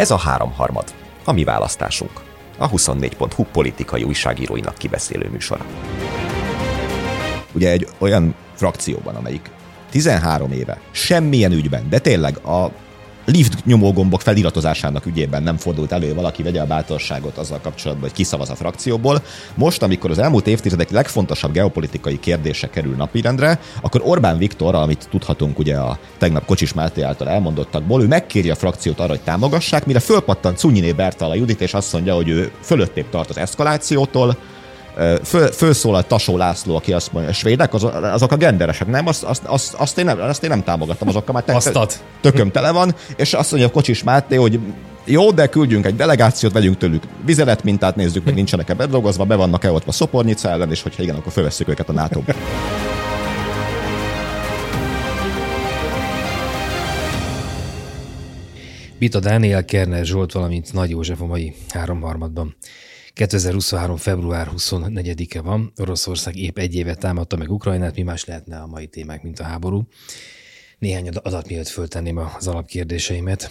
Ez a háromharmad, a mi választásunk. A 24.hu politikai újságíróinak kibeszélő műsora. Ugye egy olyan frakcióban, amelyik 13 éve semmilyen ügyben, de tényleg a lift nyomógombok feliratozásának ügyében nem fordult elő, valaki vegye a bátorságot azzal kapcsolatban, hogy kiszavaz a frakcióból. Most, amikor az elmúlt évtizedek legfontosabb geopolitikai kérdése kerül napirendre, akkor Orbán Viktor, amit tudhatunk ugye a tegnap Kocsis Máté által elmondottakból, ő megkéri a frakciót arra, hogy támogassák, mire fölpattan Cunyiné Bertala Judit, és azt mondja, hogy ő fölöttébb tart az eszkalációtól, föl, fölszólal Tasó László, aki azt mondja, a svédek, az, azok a genderesek, nem, azt, azt, azt, azt, én nem, azt én nem támogattam, azokkal már te, tököm tele van, és azt mondja a Kocsis Máté, hogy jó, de küldjünk egy delegációt, vegyünk tőlük vizelet mintát, nézzük, meg nincsenek-e bedolgozva, be vannak-e ott a Szopornica ellen, és hogyha igen, akkor fölveszük őket a nato. Bita Dániel, Kerner Zsolt, valamint Nagy József a mai háromharmadban. 2023. február 24-e van, Oroszország épp egy évet támadta meg Ukrajnát, mi más lehetne a mai témák, mint a háború. Néhány adat miatt föltenném az alapkérdéseimet.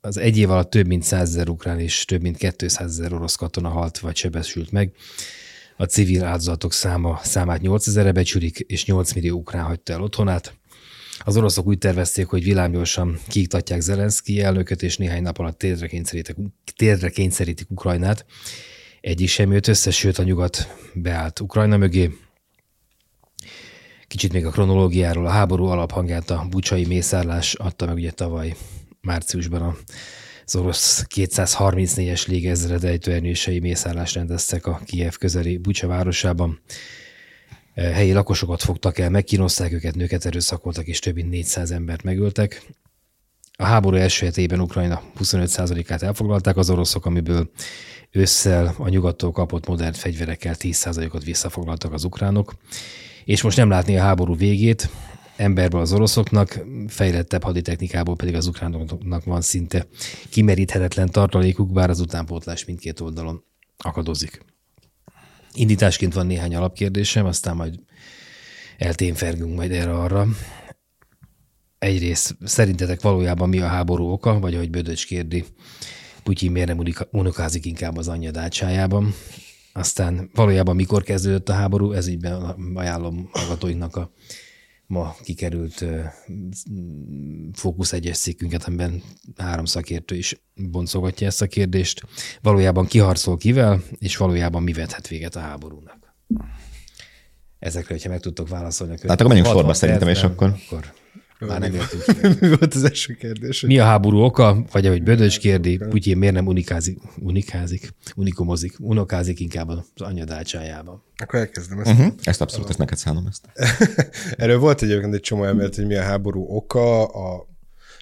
Az egy év alatt több mint 100 ezer ukrán és több mint 200 ezer orosz katona halt vagy sebesült meg. A civil áldozatok száma, számát 8 ezerre becsülik, és 8 millió ukrán hagyta el otthonát. Az oroszok úgy tervezték, hogy villámgyorsan kiiktatják Zelenszky elnököt, és néhány nap alatt térdre kényszerítik, térdre kényszerítik Ukrajnát. Egyik sem jött össze, sőt a nyugat beállt Ukrajna mögé. Kicsit még a kronológiáról, a háború alaphangját a bucsai mészárlás adta meg ugye tavaly márciusban az orosz 234-es légezred ejtőernyősei mészárlást rendeztek a Kiev közeli Bucsa városában helyi lakosokat fogtak el, megkínozták őket, nőket erőszakoltak, és több mint 400 embert megöltek. A háború első hetében Ukrajna 25%-át elfoglalták az oroszok, amiből ősszel a nyugattól kapott modern fegyverekkel 10%-ot visszafoglaltak az ukránok. És most nem látni a háború végét, emberből az oroszoknak, fejlettebb haditechnikából pedig az ukránoknak van szinte kimeríthetetlen tartalékuk, bár az utánpótlás mindkét oldalon akadozik. Indításként van néhány alapkérdésem, aztán majd elténfergünk majd erre-arra. Egyrészt szerintetek valójában mi a háború oka, vagy ahogy Bödöcs kérdi, Putyin miért nem unokázik inkább az anyja dácsájában. Aztán valójában mikor kezdődött a háború, ez így ajánlom hallgatóinknak a ma kikerült Fókusz egyes cikkünket, amiben három szakértő is boncogatja ezt a kérdést. Valójában kiharcol kivel, és valójában mi vethet véget a háborúnak? Ezekre, hogyha meg tudtok válaszolni. Tehát akkor menjünk sorba szerintem, és akkor... akkor már nem értünk. Mi volt az első kérdés? Mi a háború oka? Vagy ahogy Bödös kérdi, Putyin miért nem unikázik, unikázik, unikomozik, unokázik inkább az anya dácsájában? Akkor elkezdem ezt. Uh-huh. Ezt abszolút, ezt neked szállom ezt. Erről volt egyébként egy csomó elmélet, hogy mi a háború oka. A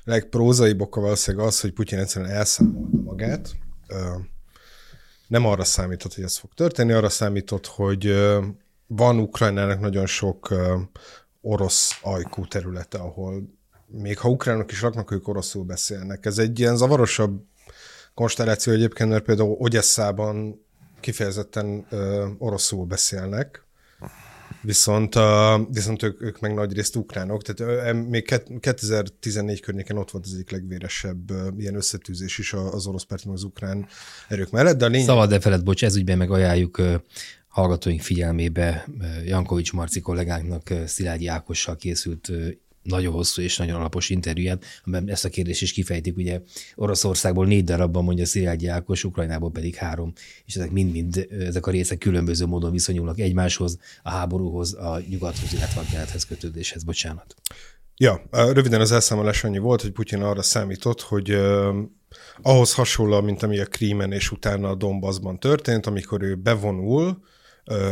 legprózaibb oka valószínűleg az, hogy Putyin egyszerűen elszámolta magát. Nem arra számított, hogy ez fog történni, arra számított, hogy van Ukrajnának nagyon sok orosz ajkú területe, ahol még ha ukránok is laknak, ők oroszul beszélnek. Ez egy ilyen zavarosabb konstelláció egyébként, mert például Ogyesszában kifejezetten ö, oroszul beszélnek, viszont, uh, viszont ők, ők meg nagy részt ukránok, tehát még 2014 környéken ott volt az egyik legvéresebb ilyen összetűzés is az orosz párt az ukrán erők mellett, de a lényeg... Szabad de feled, bocs, ez ügyben meg ajánljuk hallgatóink figyelmébe Jankovics Marci kollégánknak Szilágyi Ákossal készült nagyon hosszú és nagyon alapos interjúját, amiben ezt a kérdést is kifejtik. Ugye Oroszországból négy darabban mondja Szilágyi Ákos, Ukrajnából pedig három, és ezek mind-mind, ezek a részek különböző módon viszonyulnak egymáshoz, a háborúhoz, a nyugathoz, illetve a kelethez kötődéshez. Bocsánat. Ja, röviden az elszámolás annyi volt, hogy Putyin arra számított, hogy ahhoz hasonló, mint ami a Krímen és utána a Donbassban történt, amikor ő bevonul,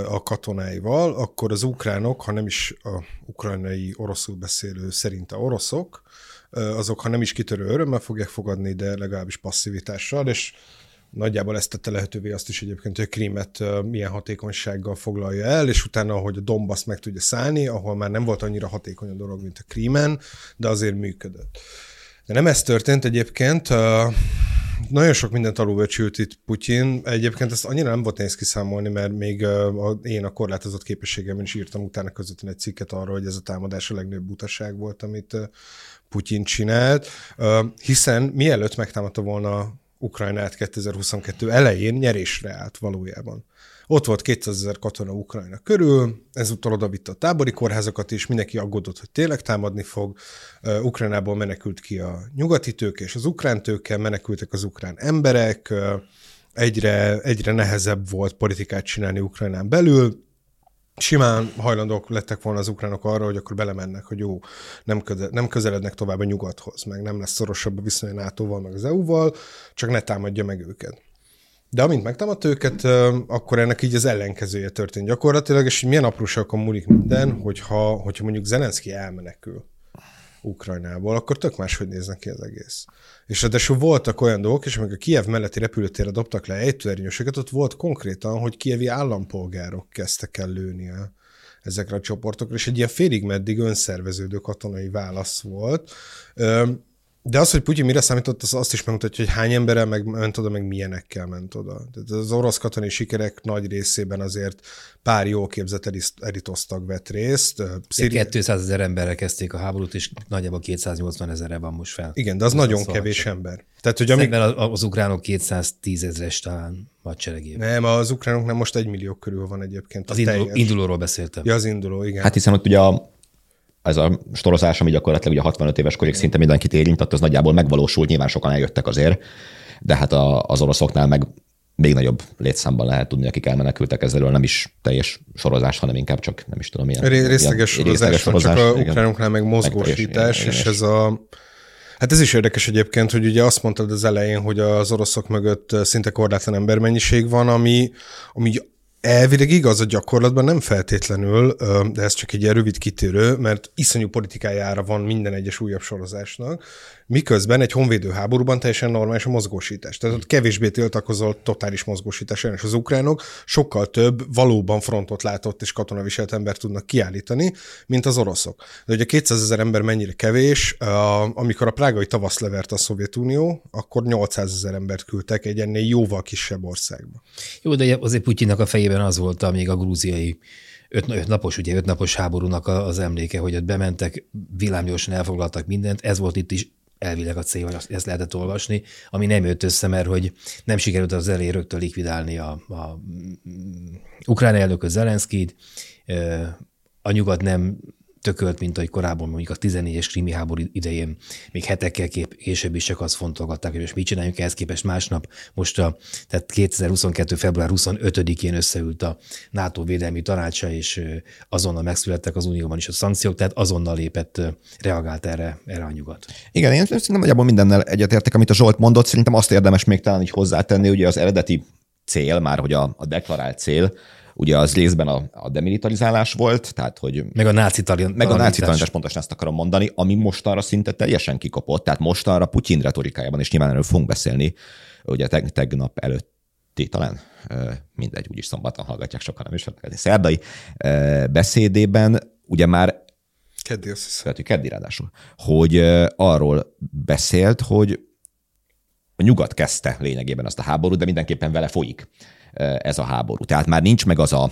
a katonáival, akkor az ukránok, ha nem is a ukrajnai oroszul beszélő szerinte oroszok, azok, ha nem is kitörő örömmel fogják fogadni, de legalábbis passzivitással, és nagyjából ezt tette lehetővé azt is egyébként, hogy a Krímet milyen hatékonysággal foglalja el, és utána, hogy a Donbass meg tudja szállni, ahol már nem volt annyira hatékony a dolog, mint a Krímen, de azért működött. De nem ez történt egyébként nagyon sok mindent alulbecsült itt Putyin. Egyébként ezt annyira nem volt nehéz kiszámolni, mert még a, én a korlátozott képességemben is írtam utána közöttön egy cikket arról, hogy ez a támadás a legnagyobb butaság volt, amit Putyin csinált, hiszen mielőtt megtámadta volna Ukrajnát 2022 elején nyerésre állt valójában. Ott volt 200 ezer katona Ukrajna körül, ezúttal oda a tábori kórházakat is, mindenki aggódott, hogy tényleg támadni fog. Ukrajnából menekült ki a nyugati tőke és az ukrán tőke, menekültek az ukrán emberek, egyre, egyre nehezebb volt politikát csinálni Ukrajnán belül, simán hajlandók lettek volna az ukránok arra, hogy akkor belemennek, hogy jó, nem, köze, nem közelednek tovább a nyugathoz, meg nem lesz szorosabb a viszony a NATO-val, meg az EU-val, csak ne támadja meg őket. De amint megtámadt őket, akkor ennek így az ellenkezője történt gyakorlatilag, és milyen apróságokon múlik minden, hogyha, hogyha mondjuk Zelenszky elmenekül Ukrajnából, akkor tök máshogy néznek ki az egész. És ráadásul voltak olyan dolgok, és amikor a Kiev melletti repülőtérre dobtak le ejtőernyősöket, ott volt konkrétan, hogy kievi állampolgárok kezdtek el lőni a, ezekre a csoportokra, és egy ilyen félig meddig önszerveződő katonai válasz volt. De az, hogy Putyin mire számított, az azt is megmutatja, hogy hány emberrel meg, ment oda, meg milyenekkel ment oda. Tehát az orosz katonai sikerek nagy részében azért pár jó képzett elitosztag vett részt. Szíri... 200 ezer emberrel kezdték a háborút, és nagyjából 280 ezerre van most fel. Igen, de az, az nagyon az kevés szóval. ember. Tehát, hogy amíg... az, az ukránok 210 ezeres talán hadseregében. Nem, az ukránok nem most egy millió körül van egyébként. Az induló, indulóról beszéltem. Ja, az induló, igen. Hát hiszen ott ugye a ez a storozás, ami gyakorlatilag ugye a 65 éves korig szinte mindenkit érintett, az nagyjából megvalósult, nyilván sokan eljöttek azért, de hát a, az oroszoknál meg még nagyobb létszámban lehet tudni, akik elmenekültek ezzel, nem is teljes sorozás, hanem inkább csak nem is tudom milyen. Részleges ilyen, sorozás, részleges sorozás, csak a ukránoknál meg mozgósítás, és ez a Hát ez is érdekes egyébként, hogy ugye azt mondtad az elején, hogy az oroszok mögött szinte korlátlan embermennyiség van, ami, ami Elvileg igaz, a gyakorlatban nem feltétlenül, de ez csak egy ilyen rövid kitérő, mert iszonyú politikájára van minden egyes újabb sorozásnak, miközben egy honvédő háborúban teljesen normális a mozgósítás. Tehát ott kevésbé tiltakozol totális mozgósítás és az ukránok sokkal több valóban frontot látott és katonaviselt ember tudnak kiállítani, mint az oroszok. De ugye 200 ezer ember mennyire kevés, amikor a prágai tavasz levert a Szovjetunió, akkor 800 ezer embert küldtek egy ennél jóval kisebb országba. Jó, de azért Putyinnak a fejében az volt, amíg a grúziai öt, öt napos, ugye öt napos háborúnak az emléke, hogy ott bementek, villámgyorsan elfoglaltak mindent, ez volt itt is elvileg a cél, hogy ezt lehetett olvasni, ami nem jött össze, mert hogy nem sikerült az elé rögtön likvidálni a, a ukrán elnököt Zelenszkit, a nyugat nem tökölt, mint ahogy korábban mondjuk a 14-es krimi háború idején még hetekkel kép, később is csak azt fontolgatták, hogy most mit csináljunk ehhez képest másnap. Most a, tehát 2022. február 25-én összeült a NATO védelmi tanácsa, és azonnal megszülettek az Unióban is a szankciók, tehát azonnal lépett, reagált erre, erre a nyugat. Igen, én szerintem nagyjából mindennel egyetértek, amit a Zsolt mondott, szerintem azt érdemes még talán így hozzátenni, ugye az eredeti cél, már hogy a, a deklarált cél, Ugye az részben a, a demilitarizálás volt, tehát hogy... Meg a náci. Meg a náci talanítás, pontosan ezt akarom mondani, ami mostanra szinte teljesen kikopott, tehát mostanra Putyin retorikájában, és nyilván erről fogunk beszélni, ugye teg, tegnap előtti talán, mindegy, úgyis szombaton hallgatják sokan, nem is szerdai beszédében, ugye már Keddi, azt hiszem. Keddi ráadásul. Hogy arról beszélt, hogy a nyugat kezdte lényegében azt a háborút, de mindenképpen vele folyik ez a háború. Tehát már nincs meg az a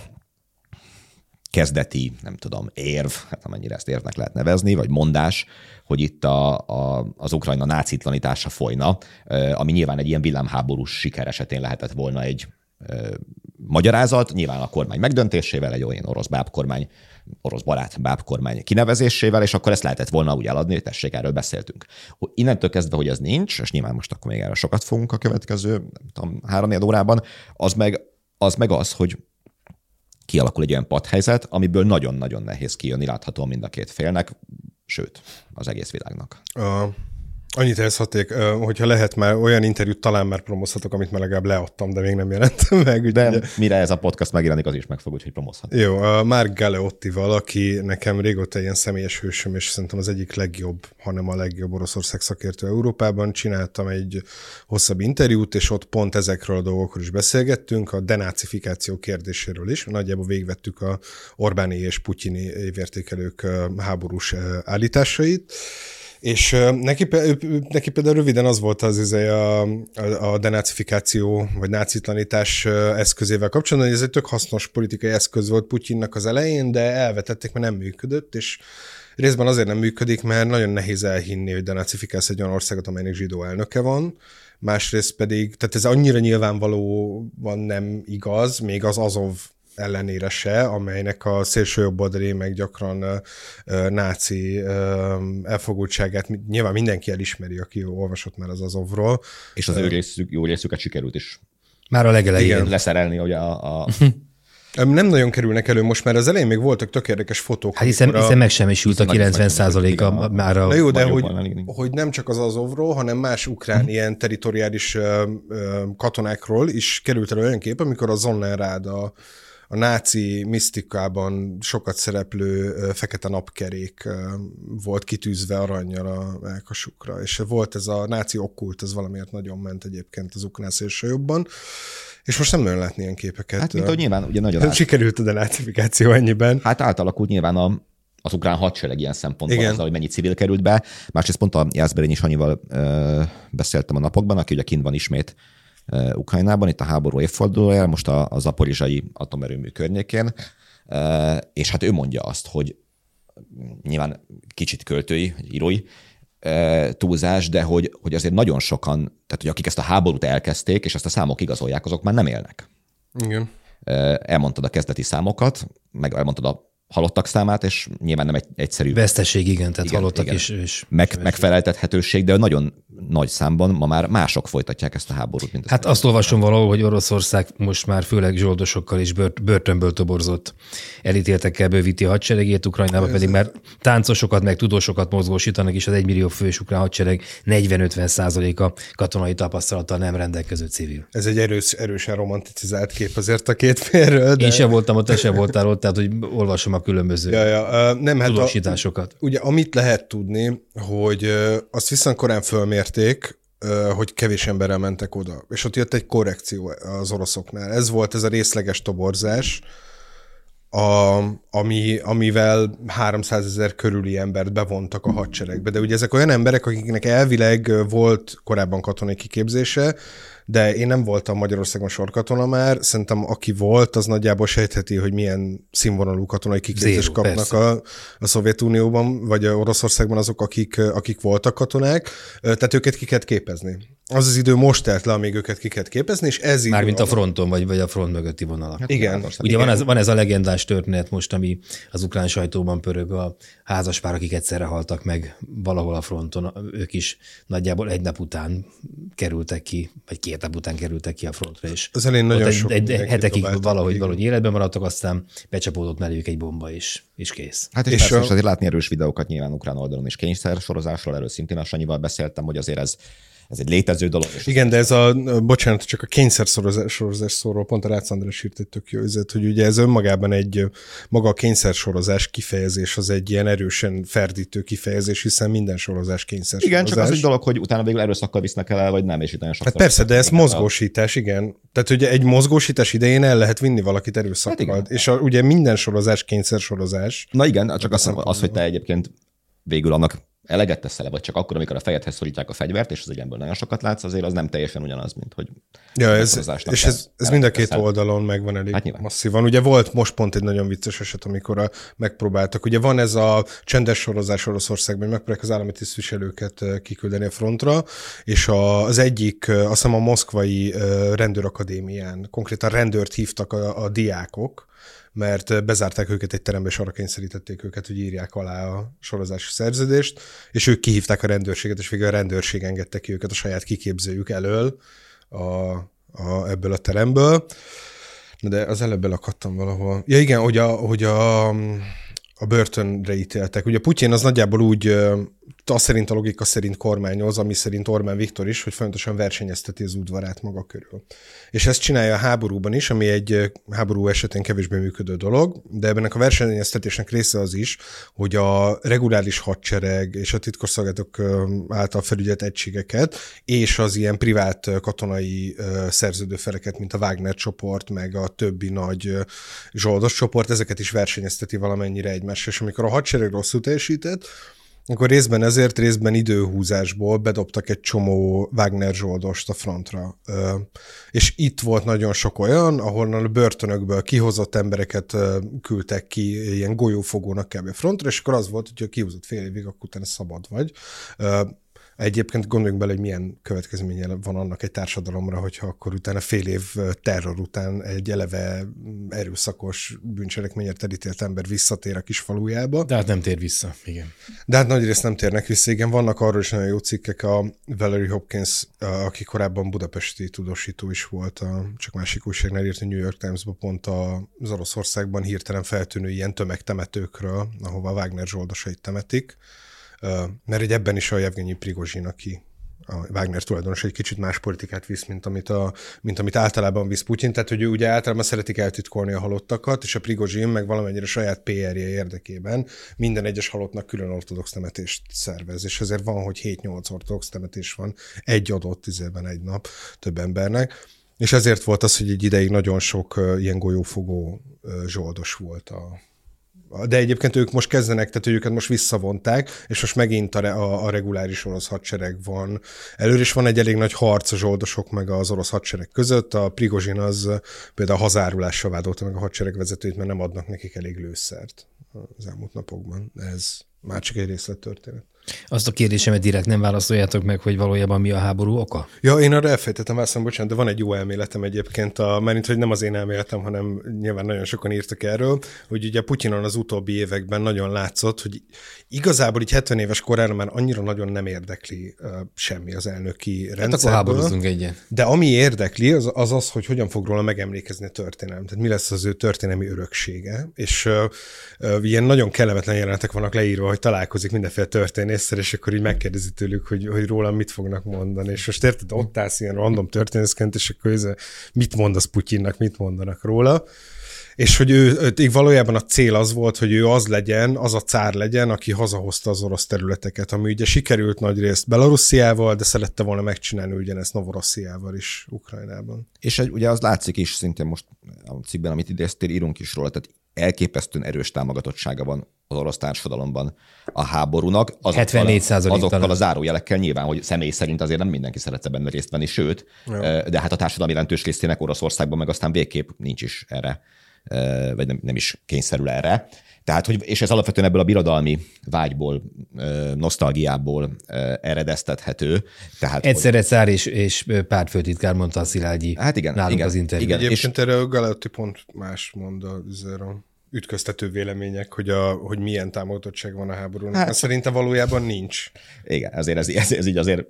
kezdeti, nem tudom, érv, hát amennyire ezt érvnek lehet nevezni, vagy mondás, hogy itt a, a, az Ukrajna nácitlanítása folyna, ami nyilván egy ilyen villámháborús siker esetén lehetett volna egy magyarázat, nyilván a kormány megdöntésével, egy olyan orosz bábkormány orosz barát bábkormány kinevezésével, és akkor ezt lehetett volna úgy eladni, hogy tessék, erről beszéltünk. Innentől kezdve, hogy ez nincs, és nyilván most akkor még erre sokat fogunk a következő, nem tudom, három órában, az meg, az meg az, hogy kialakul egy olyan padhelyzet, amiből nagyon-nagyon nehéz kijönni, látható mind a két félnek, sőt, az egész világnak. Uh, Annyit elszhatték, hogyha lehet már olyan interjút talán már promozhatok, amit már legalább leadtam, de még nem jelentem meg. De ugye... mire ez a podcast megjelenik, az is meg fog, úgyhogy promozhat. Jó, Mark Galeottival, aki nekem régóta ilyen személyes hősöm, és szerintem az egyik legjobb, hanem a legjobb Oroszország szakértő Európában. Csináltam egy hosszabb interjút, és ott pont ezekről a dolgokról is beszélgettünk, a denácifikáció kérdéséről is. Nagyjából végvettük a Orbáni és Putyini évértékelők háborús állításait És neki, neki például röviden az volt az izé a, a, a denácifikáció, vagy nácitlanítás eszközével kapcsolatban, hogy ez egy tök hasznos politikai eszköz volt Putyinnak az elején, de elvetették, mert nem működött, és részben azért nem működik, mert nagyon nehéz elhinni, hogy denacifikálsz egy olyan országot, amelynek zsidó elnöke van, másrészt pedig, tehát ez annyira nyilvánvalóan nem igaz, még az Azov ellenére se, amelynek a szélső jobb oldalé meg gyakran náci elfogultságát nyilván mindenki elismeri, aki olvasott már az Azovról. És az ő részük, jó részüket sikerült is. Már a legelején. Leszerelni, hogy a, a nem nagyon kerülnek elő most, mert az elején még voltak tök érdekes fotók. Hát hiszen, a... hiszen megsemmisült a 90% a már a... Na jó, de hogy, hogy nem csak az Azovról, hanem más ukrán hmm. ilyen teritoriális uh, katonákról is került elő olyan kép, amikor a Zonnenrád a, a náci misztikában sokat szereplő fekete napkerék volt kitűzve aranyjal a melkasukra, és volt ez a náci okkult, ez valamiért nagyon ment egyébként az ukrán szélső jobban. És most nem nagyon látni ilyen képeket. Hát, mint hogy nyilván ugye nagyon át... Sikerült a denácifikáció ennyiben. Hát átalakult nyilván a, az ukrán hadsereg ilyen szempontból, Igen. azzal, hogy mennyi civil került be. Másrészt pont a Jászberény is annyival ö, beszéltem a napokban, aki ugye kint van ismét Ukrajnában, itt a háború évfordulója, most a, a zaporizsai atomerőmű környékén, ö, és hát ő mondja azt, hogy nyilván kicsit költői, írói, túlzás, de hogy, hogy azért nagyon sokan, tehát hogy akik ezt a háborút elkezdték, és ezt a számok igazolják, azok már nem élnek. Igen. Elmondtad a kezdeti számokat, meg elmondtad a halottak számát, és nyilván nem egy egyszerű. Veszteség, igen, tehát igen, halottak igen. is. is Meg, megfeleltethetőség, de nagyon nagy számban ma már mások folytatják ezt a háborút. Mint hát azt olvasom valahol, hogy Oroszország most már főleg zsoldosokkal és börtönből toborzott elítéltekkel bővíti a hadseregét, Ukrajnába Ez pedig már táncosokat, meg tudósokat mozgósítanak, és az egymillió fős ukrán hadsereg 40-50 százaléka katonai tapasztalattal nem rendelkező civil. Ez egy erős, erősen romanticizált kép azért a két félről. De... Én sem voltam ott, te sem voltál ott, tehát hogy olvasom a különböző ja, ja. Nem, hát tudósításokat. A, ugye amit lehet tudni, hogy azt viszont korán fölmérték, uh, hogy kevés emberrel mentek oda. És ott jött egy korrekció az oroszoknál. Ez volt ez a részleges toborzás, a, ami, amivel 300 ezer körüli embert bevontak a hadseregbe. De ugye ezek olyan emberek, akiknek elvileg volt korábban katonai kiképzése, de én nem voltam Magyarországon sorkatona már, szerintem aki volt, az nagyjából sejtheti, hogy milyen színvonalú katonai kiképzést kapnak a, a Szovjetunióban, vagy a Oroszországban azok, akik, akik voltak katonák, tehát őket ki kell képezni. Az az idő most telt le, amíg őket ki kell képezni, és ez. Mármint a fronton, vagy, vagy a front mögötti vonalak. Hát igen. Ugye igen. Van, ez, van ez a legendás történet most, ami az ukrán sajtóban pörög, a házaspár, akik egyszerre haltak meg valahol a fronton, ők is nagyjából egy nap után kerültek ki, vagy két nap után kerültek ki a frontra, és az elén nagyon egy, sok egy, egy hetekig valahogy, valahogy életben maradtak, aztán becsapódott melléjük egy bomba, és, és kész. Hát és, és persze, a... azért látni erős videókat nyilván ukrán oldalon is kényszer sorozásról, erről szintén a Sanyival beszéltem, hogy azért ez ez egy létező dolog. Igen, de ez a, bocsánat, csak a kényszersorozás szóról pont a Rácz András írt egy tök jó üzlet, hogy ugye ez önmagában egy, maga a kényszersorozás kifejezés az egy ilyen erősen ferdítő kifejezés, hiszen minden sorozás kényszer. Igen, csak az egy dolog, hogy utána végül erőszakkal visznek el, vagy nem, és itt nagyon Hát persze, de ez mozgósítás, igen. Tehát ugye egy mozgósítás idején el lehet vinni valakit erőszakkal. Hát és a, ugye minden sorozás kényszer sorozás. Na igen, csak az, az, hogy te egyébként végül annak eleget teszel vagy csak akkor, amikor a fejedhez szorítják a fegyvert, és az egyenből nagyon sokat látsz, azért az nem teljesen ugyanaz, mint hogy... Ja, ez, és ez, ez mind a két teszel. oldalon megvan elég hát masszívan. Ugye volt most pont egy nagyon vicces eset, amikor a, megpróbáltak. Ugye van ez a csendes sorozás Oroszországban, hogy megpróbálják az állami tisztviselőket kiküldeni a frontra, és a, az egyik, azt hiszem a moszkvai rendőrakadémián konkrétan rendőrt hívtak a, a diákok, mert bezárták őket egy terembe, és arra kényszerítették őket, hogy írják alá a sorozási szerződést, és ők kihívták a rendőrséget, és végül a rendőrség engedte ki őket a saját kiképzőjük elől a, a, ebből a teremből. De az előbb lakadtam valahol. Ja igen, hogy a, hogy a, a börtönre ítéltek. Ugye Putyin az nagyjából úgy azt szerint a logika szerint kormányoz, ami szerint Orbán Viktor is, hogy folyamatosan versenyezteti az udvarát maga körül. És ezt csinálja a háborúban is, ami egy háború esetén kevésbé működő dolog, de ebben a versenyeztetésnek része az is, hogy a reguláris hadsereg és a titkosszolgálatok által felügyelt egységeket és az ilyen privát katonai szerződőfeleket, mint a Wagner csoport, meg a többi nagy zsoldos csoport, ezeket is versenyezteti valamennyire egymással. És amikor a hadsereg rosszul teljesített, akkor részben ezért, részben időhúzásból bedobtak egy csomó Wagner zsoldost a frontra. És itt volt nagyon sok olyan, ahonnan a börtönökből kihozott embereket küldtek ki ilyen golyófogónak kb. frontra, és akkor az volt, hogy ha kihozott fél évig, akkor utána szabad vagy. Egyébként gondoljunk bele, hogy milyen következménye van annak egy társadalomra, hogyha akkor utána fél év terror után egy eleve erőszakos bűncselekményért elítélt ember visszatér a kis falujába. De hát nem tér vissza, igen. De hát nagyrészt nem térnek vissza, igen. Vannak arról is nagyon jó cikkek, a Valerie Hopkins, aki korábban budapesti tudósító is volt, a, csak másik újságnál írt a New York Times-ba pont az Oroszországban hirtelen feltűnő ilyen tömegtemetőkről, ahova Wagner zsoldosait temetik mert egy ebben is a Jevgenyi Prigozsin, aki a Wagner tulajdonos egy kicsit más politikát visz, mint amit, a, mint amit általában visz Putyin. Tehát, hogy ő ugye általában szeretik eltitkolni a halottakat, és a Prigozsin meg valamennyire saját PR-je érdekében minden egyes halottnak külön ortodox temetést szervez. És ezért van, hogy 7-8 ortodox temetés van egy adott tizében egy nap több embernek. És ezért volt az, hogy egy ideig nagyon sok ilyen golyófogó zsoldos volt a, de egyébként ők most kezdenek, tehát őket most visszavonták, és most megint a, a, a reguláris orosz hadsereg van. Előre is van egy elég nagy harc a zsoldosok meg az orosz hadsereg között. A Prigozsin az például hazárulással vádolta meg a hadsereg vezetőit, mert nem adnak nekik elég lőszert az elmúlt napokban. Ez már csak egy részlettörténet. Azt a kérdésemet direkt nem válaszoljátok meg, hogy valójában mi a háború oka? Ja, én arra elfejtettem válaszolni, bocsánat, de van egy jó elméletem egyébként, a, mert hogy nem az én elméletem, hanem nyilván nagyon sokan írtak erről, hogy ugye Putyinon az utóbbi években nagyon látszott, hogy igazából így 70 éves korára már annyira nagyon nem érdekli uh, semmi az elnöki hát rendszerből. akkor háborúzunk egyet. De ami érdekli, az, az az, hogy hogyan fog róla megemlékezni a történelem. Tehát mi lesz az ő történelmi öröksége. És uh, uh, ilyen nagyon kellemetlen jelenetek vannak leírva, hogy találkozik mindenféle történésszel, és akkor így megkérdezi tőlük, hogy, hogy rólam mit fognak mondani. És most érted, ott állsz ilyen random történészként, és akkor ez, mit mondasz Putyinnak, mit mondanak róla és hogy ő, ő valójában a cél az volt, hogy ő az legyen, az a cár legyen, aki hazahozta az orosz területeket, ami ugye sikerült nagy részt Belarussziával, de szerette volna megcsinálni ugyanezt Novorossziával is Ukrajnában. És egy, ugye az látszik is szintén most a cikkben, amit idéztél, írunk is róla, tehát elképesztően erős támogatottsága van az orosz társadalomban a háborúnak. Azokkal, 74 azokkal a zárójelekkel nyilván, hogy személy szerint azért nem mindenki szeretne benne részt venni, sőt, Jó. de hát a társadalmi jelentős részének Oroszországban meg aztán végképp nincs is erre vagy nem, nem is kényszerül erre. Tehát, hogy, és ez alapvetően ebből a birodalmi vágyból, nosztalgiából eredeztethető. Tehát, Egyszerre hogy... szár és, és pártfőtitkár mondta a Szilágyi hát igen, nálunk igen, az interjúban. Igen, Egyébként és... erre a Galeotti pont más mond a, a ütköztető vélemények, hogy, a, hogy milyen támogatottság van a háborúnak. Hát, szerintem valójában nincs. Igen, azért ez, ez, ez így azért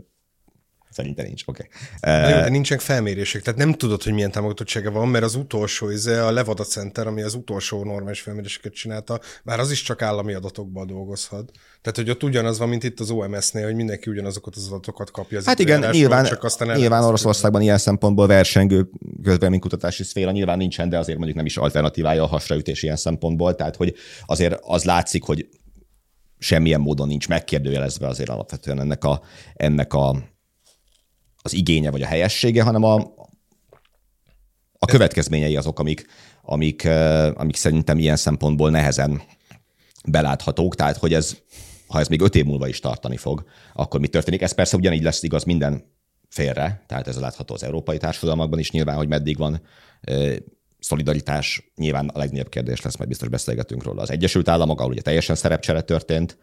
Szerintem nincs, oké. Okay. De nincsenek felmérések, tehát nem tudod, hogy milyen támogatottsága van, mert az utolsó, ez a Levada Center, ami az utolsó normális felméréseket csinálta, már az is csak állami adatokban dolgozhat. Tehát, hogy ott ugyanaz van, mint itt az OMS-nél, hogy mindenki ugyanazokat az adatokat kapja. Az hát igen, nyilván, csak aztán nyilván Oroszországban ilyen szempontból versengő közvéleménykutatási szféra nyilván nincsen, de azért mondjuk nem is alternatívája a hasraütés ilyen szempontból, tehát hogy azért az látszik, hogy semmilyen módon nincs megkérdőjelezve azért alapvetően ennek a, ennek a az igénye vagy a helyessége, hanem a, a következményei azok, amik, amik, amik szerintem ilyen szempontból nehezen beláthatók, tehát hogy ez, ha ez még öt év múlva is tartani fog, akkor mi történik? Ez persze ugyanígy lesz igaz minden félre, tehát ez látható az európai társadalmakban is nyilván, hogy meddig van szolidaritás, nyilván a legnagyobb kérdés lesz, majd biztos beszélgetünk róla. Az Egyesült Államok, ahol ugye teljesen szerepcsere történt,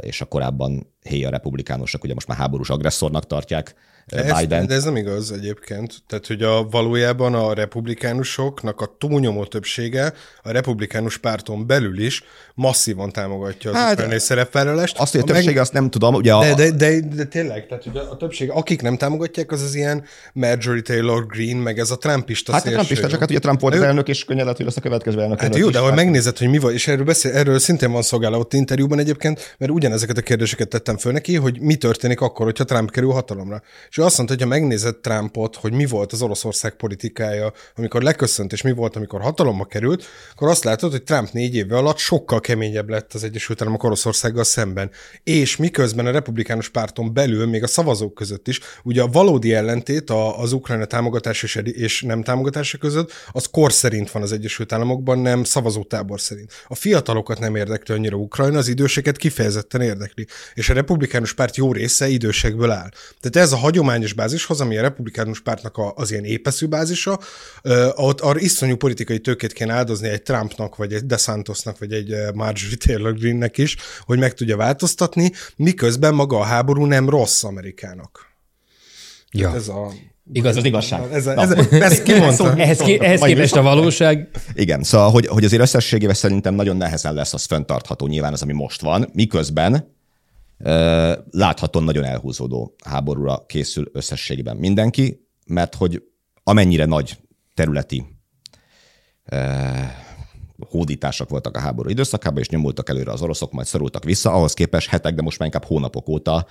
és a korábban héja republikánusok ugye most már háborús agresszornak tartják Biden. De ez nem igaz egyébként. Tehát, hogy a valójában a republikánusoknak a túlnyomó többsége a republikánus párton belül is masszívan támogatja az hát, ukrajnai szerepvállalást. Azt, hogy a többsége, meg... azt nem tudom. Ugye a... de, de, de, de, tényleg, tehát hogy a, a többség, akik nem támogatják, az az ilyen Marjorie Taylor Green, meg ez a trumpista Hát a trumpista, csak hát ugye Trump volt ő... az elnök, és könnyedett, hogy lesz a következő elnök. Hát jó, de ha megnézed, hogy mi van, és erről, beszél, erről szintén van szolgálat interjúban egyébként, mert ugyanezeket a kérdéseket tette tettem föl neki, hogy mi történik akkor, hogyha Trump kerül hatalomra. És ő azt mondta, hogy ha megnézed Trumpot, hogy mi volt az Oroszország politikája, amikor leköszönt, és mi volt, amikor hatalomba került, akkor azt látod, hogy Trump négy éve alatt sokkal keményebb lett az Egyesült Államok Oroszországgal szemben. És miközben a republikánus párton belül, még a szavazók között is, ugye a valódi ellentét az Ukrajna támogatás és, és nem támogatása között, az kor szerint van az Egyesült Államokban, nem szavazótábor szerint. A fiatalokat nem érdekli annyira Ukrajna, az időseket kifejezetten érdekli. És a republikánus párt jó része idősekből áll. Tehát ez a hagyományos bázishoz, ami a republikánus pártnak a, az ilyen épeszű bázisa, ott arra iszonyú politikai tőkét kéne áldozni egy Trumpnak, vagy egy DeSantosnak, vagy egy Marjorie Taylor Greennek is, hogy meg tudja változtatni, miközben maga a háború nem rossz Amerikának. Ja. Ez a Igaz, az igazság. Ez, ez, ez, ezt kimondta. Ehhez, ké, ehhez képest a valóság. Igen, szóval, hogy, hogy azért összességével szerintem nagyon nehezen lesz az fenntartható nyilván az, ami most van, miközben láthatóan nagyon elhúzódó háborúra készül összességében mindenki, mert hogy amennyire nagy területi hódítások voltak a háború időszakában, és nyomultak előre az oroszok, majd szorultak vissza, ahhoz képest hetek, de most már inkább hónapok óta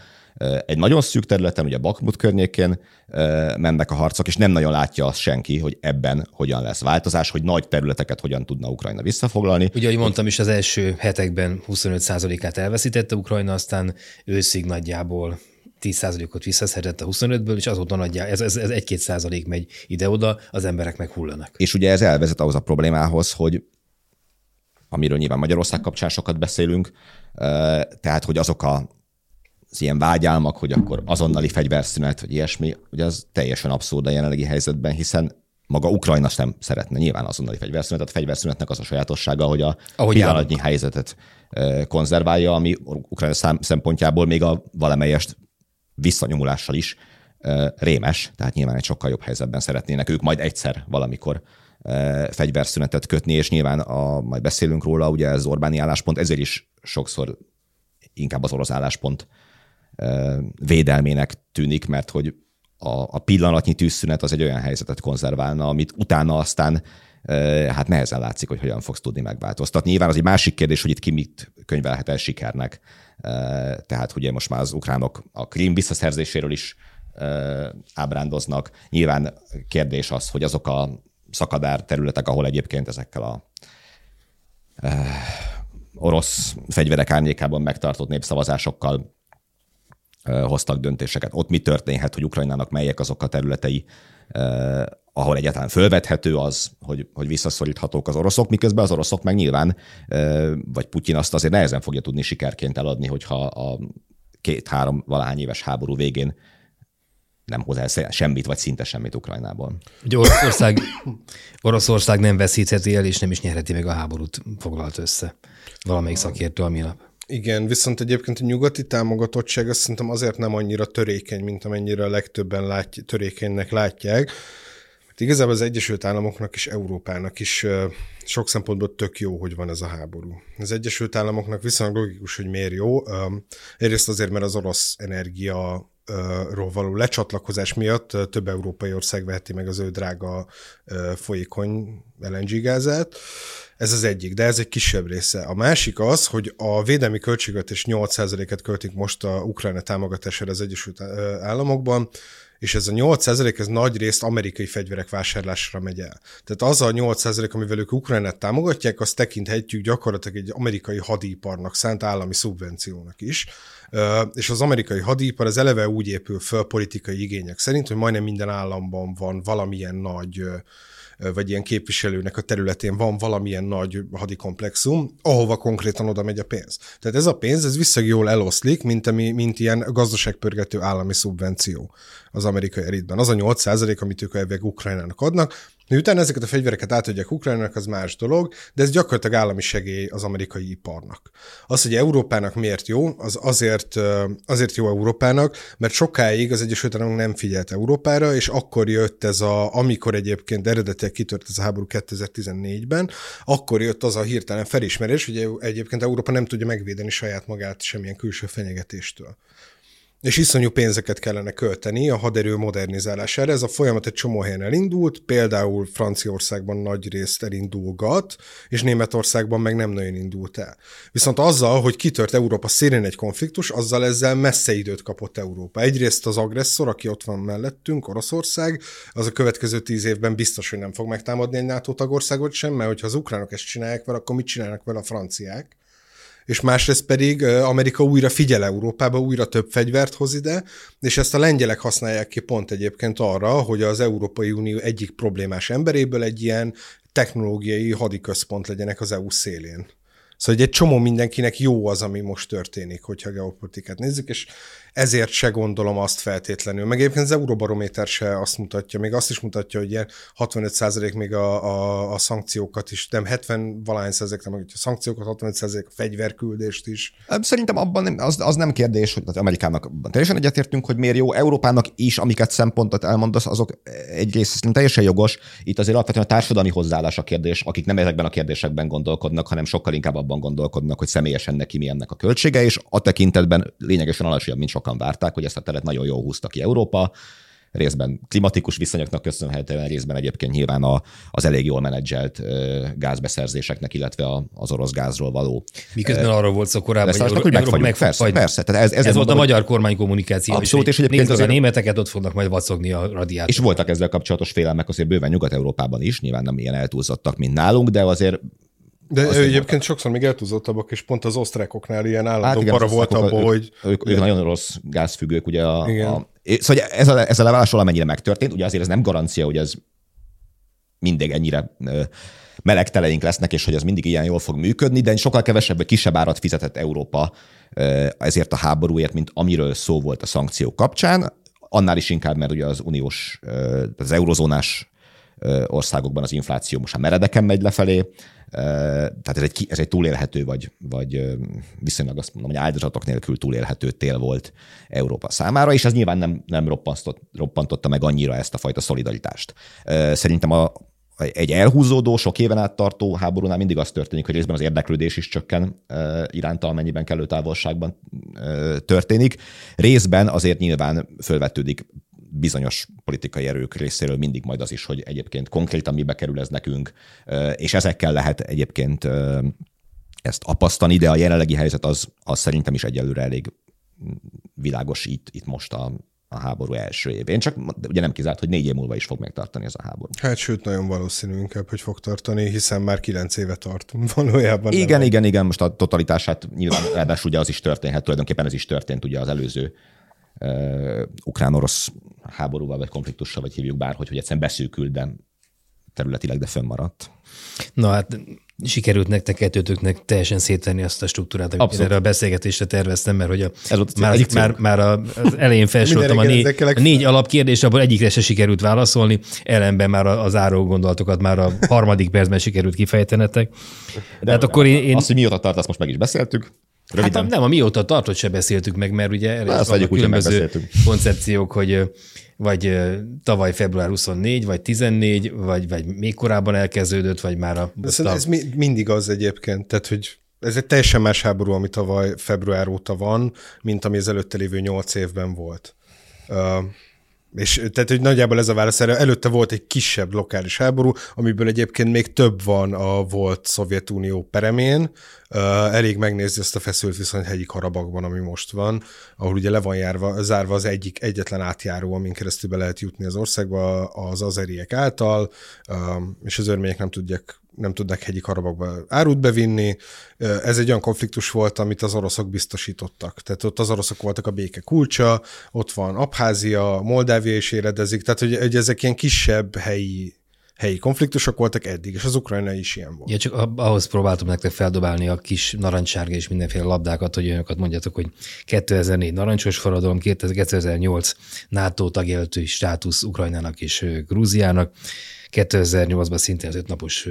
egy nagyon szűk területen, ugye Bakmut környékén mennek a harcok, és nem nagyon látja azt senki, hogy ebben hogyan lesz változás, hogy nagy területeket hogyan tudna Ukrajna visszafoglalni. Ugye, ahogy mondtam is, az első hetekben 25%-át elveszítette Ukrajna, aztán őszig nagyjából 10%-ot visszaszedett a 25-ből, és azóta nagyjából ez, ez, ez 1-2 százalék megy ide-oda, az emberek meg hullanak. És ugye ez elvezet ahhoz a problémához, hogy amiről nyilván Magyarország kapcsán sokat beszélünk, tehát hogy azok a az ilyen vágyálmak, hogy akkor azonnali fegyverszünet, vagy ilyesmi, ugye az teljesen abszurd a jelenlegi helyzetben, hiszen maga Ukrajna sem szeretne nyilván azonnali fegyverszünetet. A fegyverszünetnek az a sajátossága, hogy a Ahogy pillanatnyi állunk. helyzetet konzerválja, ami Ukrajna szempontjából még a valamelyest visszanyomulással is rémes, tehát nyilván egy sokkal jobb helyzetben szeretnének ők majd egyszer valamikor fegyverszünetet kötni, és nyilván a, majd beszélünk róla, ugye ez Orbáni álláspont, ezért is sokszor inkább az orosz álláspont védelmének tűnik, mert hogy a, a pillanatnyi tűzszünet az egy olyan helyzetet konzerválna, amit utána aztán hát nehezen látszik, hogy hogyan fogsz tudni megváltoztatni. Nyilván az egy másik kérdés, hogy itt ki mit könyvelhet el sikernek. Tehát ugye most már az ukránok a Krím visszaszerzéséről is ábrándoznak. Nyilván kérdés az, hogy azok a szakadár területek, ahol egyébként ezekkel a orosz fegyverek árnyékában megtartott népszavazásokkal hoztak döntéseket. Ott mi történhet, hogy Ukrajnának melyek azok a területei, ahol egyáltalán fölvethető az, hogy, hogy visszaszoríthatók az oroszok, miközben az oroszok meg nyilván, vagy Putyin azt azért nehezen fogja tudni sikerként eladni, hogyha a két-három valahány éves háború végén nem hoz el semmit, vagy szinte semmit Ukrajnából. Ugye Oroszország, Oroszország nem veszítheti el, és nem is nyerheti meg a háborút, foglalt össze valamelyik szakértő a minap. Igen, viszont egyébként a nyugati támogatottság azt szerintem azért nem annyira törékeny, mint amennyire a legtöbben látj, törékenynek látják. Mert igazából az Egyesült Államoknak és Európának is sok szempontból tök jó, hogy van ez a háború. Az Egyesült Államoknak viszonylag logikus, hogy miért jó. Egyrészt azért, mert az orosz energia ról való lecsatlakozás miatt több európai ország veheti meg az ő drága folyékony LNG gázát. Ez az egyik, de ez egy kisebb része. A másik az, hogy a védelmi költségvetés 8%-et költik most a Ukrajna támogatására az Egyesült Államokban, és ez a 8% ez nagy részt amerikai fegyverek vásárlásra megy el. Tehát az a 8%, amivel ők Ukrajnát támogatják, azt tekinthetjük gyakorlatilag egy amerikai hadiparnak szánt állami szubvenciónak is. És az amerikai hadipar az eleve úgy épül föl politikai igények szerint, hogy majdnem minden államban van valamilyen nagy vagy ilyen képviselőnek a területén van valamilyen nagy hadikomplexum, ahova konkrétan oda megy a pénz. Tehát ez a pénz, ez vissza jól eloszlik, mint, ami, mint ilyen gazdaságpörgető állami szubvenció az amerikai elitben. Az a 8 amit ők elvég Ukrajnának adnak, Miután ezeket a fegyvereket átadják Ukrajnának, az más dolog, de ez gyakorlatilag állami segély az amerikai iparnak. Az, hogy Európának miért jó, az azért, azért jó Európának, mert sokáig az Egyesült Államok nem figyelt Európára, és akkor jött ez a, amikor egyébként eredetileg kitört ez a háború 2014-ben, akkor jött az a hirtelen felismerés, hogy egyébként Európa nem tudja megvédeni saját magát semmilyen külső fenyegetéstől. És iszonyú pénzeket kellene költeni a haderő modernizálására. Ez a folyamat egy csomó helyen elindult, például Franciaországban nagy részt elindulgat, és Németországban meg nem nagyon indult el. Viszont azzal, hogy kitört Európa szélén egy konfliktus, azzal ezzel messze időt kapott Európa. Egyrészt az agresszor, aki ott van mellettünk, Oroszország, az a következő tíz évben biztos, hogy nem fog megtámadni egy NATO tagországot sem, mert hogyha az ukránok ezt csinálják vele, akkor mit csinálnak vele a franciák? És másrészt pedig Amerika újra figyel Európába, újra több fegyvert hoz ide, és ezt a lengyelek használják ki pont egyébként arra, hogy az Európai Unió egyik problémás emberéből egy ilyen technológiai hadiközpont legyenek az EU szélén. Szóval egy csomó mindenkinek jó az, ami most történik, hogyha geopolitikát nézzük, és ezért se gondolom azt feltétlenül. Meg egyébként az Euróbarométer se azt mutatja, még azt is mutatja, hogy ilyen 65% még a, a, a szankciókat is, nem 70 valány százalék, nem, a szankciókat, 65 százalék a fegyverküldést is. Szerintem abban az, az nem kérdés, hogy Amerikának teljesen egyetértünk, hogy miért jó. Európának is, amiket szempontot elmondasz, azok egyrészt szerintem teljesen jogos. Itt azért alapvetően a társadalmi hozzáállás a kérdés, akik nem ezekben a kérdésekben gondolkodnak, hanem sokkal inkább abban gondolkodnak, hogy személyesen neki mi ennek a költsége, és a tekintetben lényegesen alacsonyabb, mint sokan várták, hogy ezt a teret nagyon jól húzta ki Európa, részben klimatikus viszonyoknak köszönhetően, részben egyébként nyilván a, az elég jól menedzselt gázbeszerzéseknek, illetve a, az orosz gázról való. Miközben uh, arról volt szó korábban, hogy, hogy meg vagyunk, persze, vagy, persze. Tehát ez, ez, ez volt a magyar kormány kommunikáció. Abszolút, és egyébként azért, a németeket ott fognak majd vacogni a radiátor. És voltak ezzel kapcsolatos félelmek azért bőven Nyugat-Európában is, nyilván nem ilyen eltúlzottak, mint nálunk, de azért de ő egyébként mondta. sokszor még eltúzottabbak, és pont az osztrákoknál ilyen állandó hát igen, para volt abból, hogy... Ők, ők nagyon rossz gázfüggők, ugye a, igen. a Szóval ez a, ez a leválás valamennyire megtörtént, ugye azért ez nem garancia, hogy ez mindig ennyire melegteleink lesznek, és hogy ez mindig ilyen jól fog működni, de sokkal kevesebb, vagy kisebb árat fizetett Európa ezért a háborúért, mint amiről szó volt a szankciók kapcsán, annál is inkább, mert ugye az uniós, az eurozónás országokban az infláció most már meredeken megy lefelé, tehát ez egy, ez egy túlélhető, vagy, vagy viszonylag azt mondom, hogy áldozatok nélkül túlélhető tél volt Európa számára, és ez nyilván nem, nem roppantotta meg annyira ezt a fajta szolidaritást. Szerintem a, egy elhúzódó, sok éven át tartó háborúnál mindig az történik, hogy részben az érdeklődés is csökken iránta, amennyiben kellő távolságban történik. Részben azért nyilván fölvetődik bizonyos politikai erők részéről mindig majd az is, hogy egyébként konkrétan mibe kerül ez nekünk, és ezekkel lehet egyébként ezt apasztani, de a jelenlegi helyzet az, az szerintem is egyelőre elég világos itt, itt most a, a háború első évén. Csak ugye nem kizárt, hogy négy év múlva is fog megtartani ez a háború. Hát sőt, nagyon valószínű inkább, hogy fog tartani, hiszen már kilenc éve tart valójában. Igen, igen, igen, most a totalitását nyilván ráadásul ugye az is történhet, tulajdonképpen ez is történt ugye az előző uh, ukrán-orosz háborúval, vagy konfliktussal, vagy hívjuk bárhogy, hogy egyszerűen beszűkült, de területileg, de fönnmaradt. Na hát sikerült nektek kettőtöknek teljesen szétvenni azt a struktúrát, amit Abszolút. erre a beszélgetésre terveztem, mert hogy a, Ez volt már, már, már az elején felsoroltam a, négy, a négy alapkérdést, abból egyikre se sikerült válaszolni, ellenben már a, az áró gondolatokat már a harmadik percben sikerült kifejtenetek. De, hát akkor én, én... Azt, hogy mióta tart, azt most meg is beszéltük. Röviden. Hát nem, a mióta tartott se beszéltük meg, mert ugye elég különböző koncepciók, hogy vagy tavaly február 24, vagy 14, vagy, vagy még korábban elkezdődött, vagy már a... Ez, ez mindig az egyébként, tehát hogy ez egy teljesen más háború, ami tavaly február óta van, mint ami az előtte lévő nyolc évben volt. És tehát, hogy nagyjából ez a válasz erre. Előtte volt egy kisebb lokális háború, amiből egyébként még több van a volt Szovjetunió peremén. Elég megnézni ezt a feszült viszonyt hegyi Karabakban, ami most van, ahol ugye le van járva, zárva az egyik egyetlen átjáró, amin keresztül be lehet jutni az országba az azeriek által, és az örmények nem tudják nem tudnak hegyi karabakba árut bevinni. Ez egy olyan konfliktus volt, amit az oroszok biztosítottak. Tehát ott az oroszok voltak a béke kulcsa, ott van Abházia, Moldávia is éredezik, tehát hogy, hogy ezek ilyen kisebb helyi helyi konfliktusok voltak eddig, és az Ukrajna is ilyen volt. Ja, csak ahhoz próbáltam nektek feldobálni a kis narancssárga és mindenféle labdákat, hogy olyanokat mondjatok, hogy 2004 narancsos forradalom, 2008 NATO tagjelöltő státusz Ukrajnának és Grúziának, 2008-ban szintén az ötnapos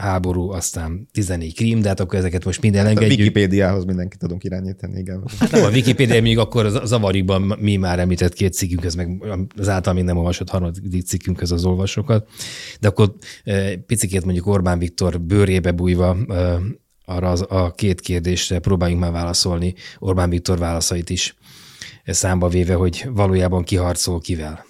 háború, aztán 14 krím, de hát akkor ezeket most minden hát engedjük. A Wikipédiához mindenki tudunk irányítani, igen. Hát nem, a Wikipédia még akkor az zavarikban mi már említett két cikkünk, ez meg az által még nem olvasott harmadik cikkünk, ez az olvasókat. De akkor picikét mondjuk Orbán Viktor bőrébe bújva arra az, a két kérdésre próbáljunk már válaszolni, Orbán Viktor válaszait is számba véve, hogy valójában kiharcol kivel.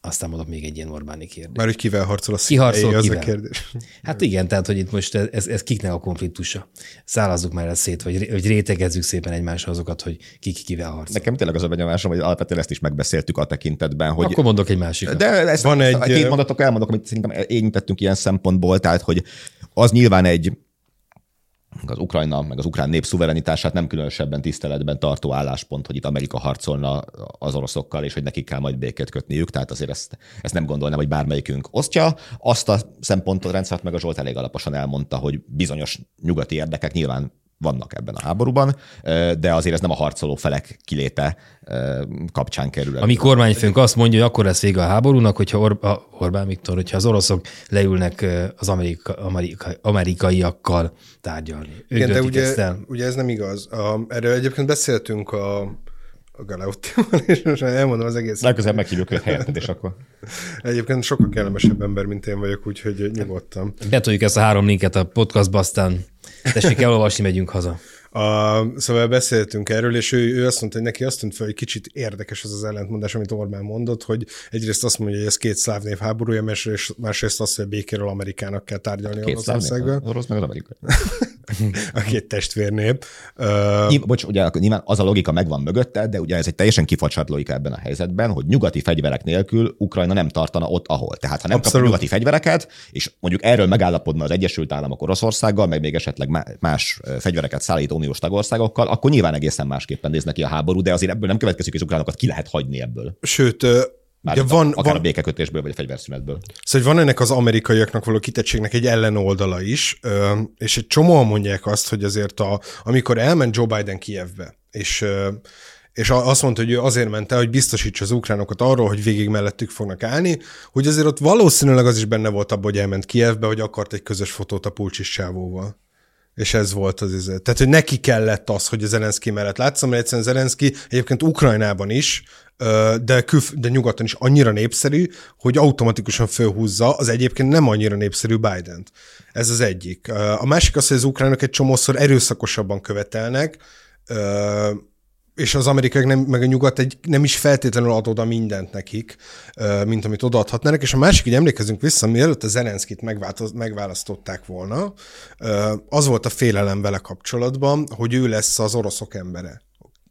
Aztán mondok még egy ilyen Orbáni kérdés. Már hogy kivel harcol a Ki harcol az kivel? a kérdés. Hát igen, tehát hogy itt most ez, ez kiknek a konfliktusa. Szállazzuk már ezt szét, vagy, vagy rétegezzük szépen egymásra azokat, hogy ki ki kivel harcol. Nekem tényleg az a benyomásom, hogy alapvetően ezt is megbeszéltük a tekintetben, hogy Akkor mondok egy másikat. De ezt Van egy- egy, két mondatok elmondok, amit szerintem érintettünk ilyen szempontból, tehát hogy az nyilván egy az Ukrajna, meg az ukrán nép szuverenitását nem különösebben tiszteletben tartó álláspont, hogy itt Amerika harcolna az oroszokkal, és hogy nekik kell majd békét kötniük, tehát azért ezt, ezt nem gondolnám, hogy bármelyikünk osztja. Azt a szempontot rendszert meg a Zsolt elég alaposan elmondta, hogy bizonyos nyugati érdekek nyilván vannak ebben a háborúban, de azért ez nem a harcoló felek kiléte kapcsán kerül. elő. A mi kormányfőnk azt mondja, hogy akkor lesz vége a háborúnak, hogyha Or- a Orbán Viktor, hogyha az oroszok leülnek az amerika, amerika, amerikaiakkal tárgyalni. Ők Igen, de ugye, ezt el. ugye ez nem igaz. A, erről egyébként beszéltünk a, a Galeottival, és most elmondom az egész. Legközelebb meghívjuk őt helyetted, és akkor... Egyébként sokkal kellemesebb ember, mint én vagyok, úgyhogy nyugodtan. Betoljuk ezt a három linket a podcastba, aztán tessék elolvasni, megyünk haza. A, szóval beszéltünk erről, és ő, ő azt mondta, hogy neki azt tűnt fel, hogy kicsit érdekes az az ellentmondás, amit Orbán mondott, hogy egyrészt azt mondja, hogy ez két szláv név háborúja, másrészt, másrészt azt, hogy a békéről Amerikának kell tárgyalni Két Oroszországgal. orosz meg az amerikai. A két testvérnép. Uh, bocs, ugye nyilván az a logika megvan mögötte, de ugye ez egy teljesen kifacsart logika ebben a helyzetben, hogy nyugati fegyverek nélkül Ukrajna nem tartana ott, ahol. Tehát ha nem kap nyugati fegyvereket, és mondjuk erről megállapodna az Egyesült Államok Oroszországgal, meg még esetleg má- más fegyvereket szállító uniós tagországokkal, akkor nyilván egészen másképpen néz neki a háború, de azért ebből nem következik, hogy az ukránokat ki lehet hagyni ebből. sőt, ö, ugye van, akár a van, békekötésből, vagy a fegyverszünetből. Szóval van ennek az amerikaiaknak való kitettségnek egy ellenoldala is, és egy csomóan mondják azt, hogy azért a, amikor elment Joe Biden Kievbe, és és a- azt mondta, hogy ő azért ment el, hogy biztosítsa az ukránokat arról, hogy végig mellettük fognak állni, hogy azért ott valószínűleg az is benne volt abban, hogy elment Kievbe, hogy akart egy közös fotót a pulcsis csávóval. És ez volt az izé. Tehát, hogy neki kellett az, hogy a Zelenszky mellett látszom, mert egyszerűen Zelenszky egyébként Ukrajnában is, de, külf- de nyugaton is annyira népszerű, hogy automatikusan fölhúzza az egyébként nem annyira népszerű Biden-t. Ez az egyik. A másik az, hogy az ukránok egy csomószor erőszakosabban követelnek, és az amerikaiak nem, meg a nyugat egy, nem is feltétlenül ad oda mindent nekik, mint amit odaadhatnának. És a másik, hogy emlékezünk vissza, mielőtt a Zelenszkit megválasztották volna, az volt a félelem vele kapcsolatban, hogy ő lesz az oroszok embere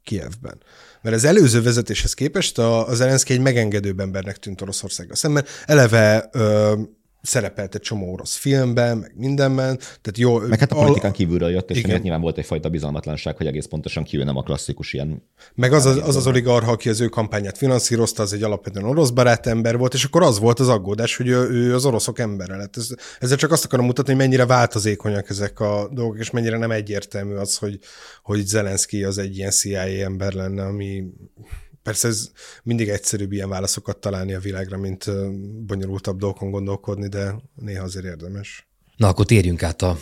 Kievben. Mert az előző vezetéshez képest a, a Zelenszky egy megengedőbb embernek tűnt Oroszországgal szemben. Eleve ö, szerepelt egy csomó orosz filmben, meg mindenben. Tehát jó, Meg hát a politikán kívülről jött, és Igen. nyilván volt egyfajta bizalmatlanság, hogy egész pontosan ki nem a klasszikus ilyen Meg az az, az az oligarha, aki az ő kampányát finanszírozta, az egy alapvetően orosz barát ember volt, és akkor az volt az aggódás, hogy ő, ő az oroszok embere lett. Ez, ezzel csak azt akarom mutatni, hogy mennyire változékonyak ezek a dolgok, és mennyire nem egyértelmű az, hogy, hogy Zelenszky az egy ilyen CIA ember lenne, ami persze ez mindig egyszerűbb ilyen válaszokat találni a világra, mint bonyolultabb dolgokon gondolkodni, de néha azért érdemes. Na, akkor térjünk át a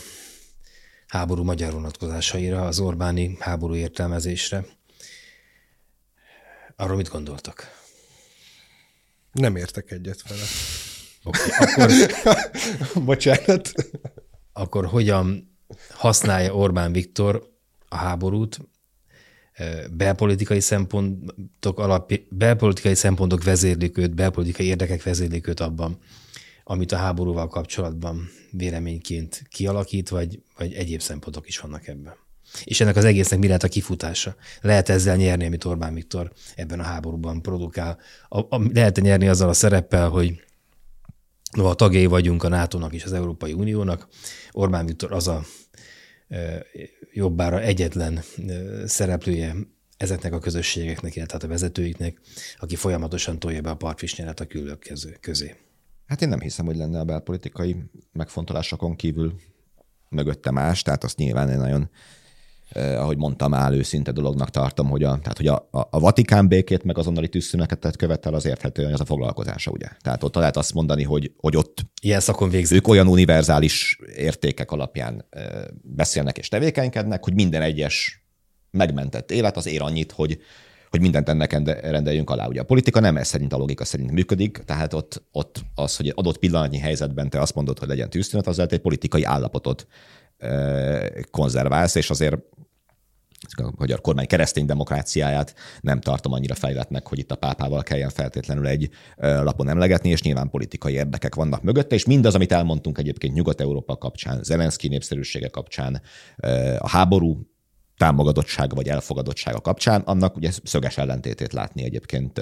háború magyar vonatkozásaira, az Orbáni háború értelmezésre. Arról mit gondoltak? Nem értek egyet vele. Oké, akkor, Bocsánat. akkor hogyan használja Orbán Viktor a háborút belpolitikai szempontok alapj, belpolitikai szempontok vezérlik őt, belpolitikai érdekek vezérlik őt abban, amit a háborúval kapcsolatban véleményként kialakít, vagy, vagy egyéb szempontok is vannak ebben. És ennek az egésznek mi lehet a kifutása? Lehet ezzel nyerni, amit Orbán Viktor ebben a háborúban produkál? A, a, lehet nyerni azzal a szereppel, hogy noha tagjai vagyunk a NATO-nak és az Európai Uniónak, Orbán Viktor az a jobbára egyetlen szereplője ezeknek a közösségeknek, illetve hát a vezetőiknek, aki folyamatosan tolja be a partvisnyeret a küllők közé-. Hát én nem hiszem, hogy lenne a belpolitikai megfontolásokon kívül mögötte más, tehát azt nyilván én nagyon, eh, ahogy mondtam, áll őszinte dolognak tartom, hogy a, tehát, hogy a, a, a Vatikán békét meg azonnali tűzszünetet követel, az érthető, hogy az a foglalkozása, ugye. Tehát ott lehet azt mondani, hogy, hogy ott Ilyen szakon végző. ők olyan univerzális értékek alapján eh, beszélnek és tevékenykednek, hogy minden egyes megmentett élet az ér annyit, hogy, hogy mindent ennek ende- rendeljünk alá. Ugye a politika nem ez szerint a logika szerint működik, tehát ott, ott az, hogy adott pillanatnyi helyzetben te azt mondod, hogy legyen tűzszünet, az lehet egy politikai állapotot eh, konzerválsz, és azért a magyar kormány keresztény demokráciáját nem tartom annyira fejletnek, hogy itt a pápával kelljen feltétlenül egy lapon emlegetni, és nyilván politikai érdekek vannak mögötte, és mindaz, amit elmondtunk egyébként Nyugat-Európa kapcsán, Zelenszky népszerűsége kapcsán, a háború támogatottsága vagy elfogadottsága kapcsán, annak ugye szöges ellentétét látni egyébként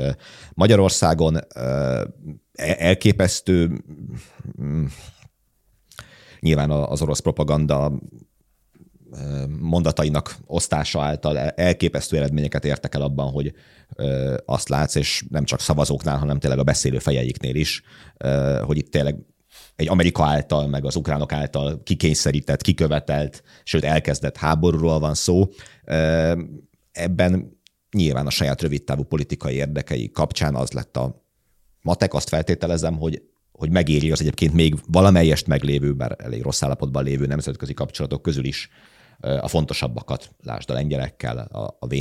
Magyarországon. E-, elképesztő mm, nyilván az orosz propaganda mondatainak osztása által elképesztő eredményeket értek el abban, hogy azt látsz, és nem csak szavazóknál, hanem tényleg a beszélő fejeiknél is, hogy itt tényleg egy Amerika által, meg az ukránok által kikényszerített, kikövetelt, sőt elkezdett háborúról van szó. Ebben nyilván a saját rövidtávú politikai érdekei kapcsán az lett a matek, azt feltételezem, hogy hogy megéri az egyébként még valamelyest meglévő, bár elég rossz állapotban lévő nemzetközi kapcsolatok közül is a fontosabbakat, lásd a lengyelekkel, a v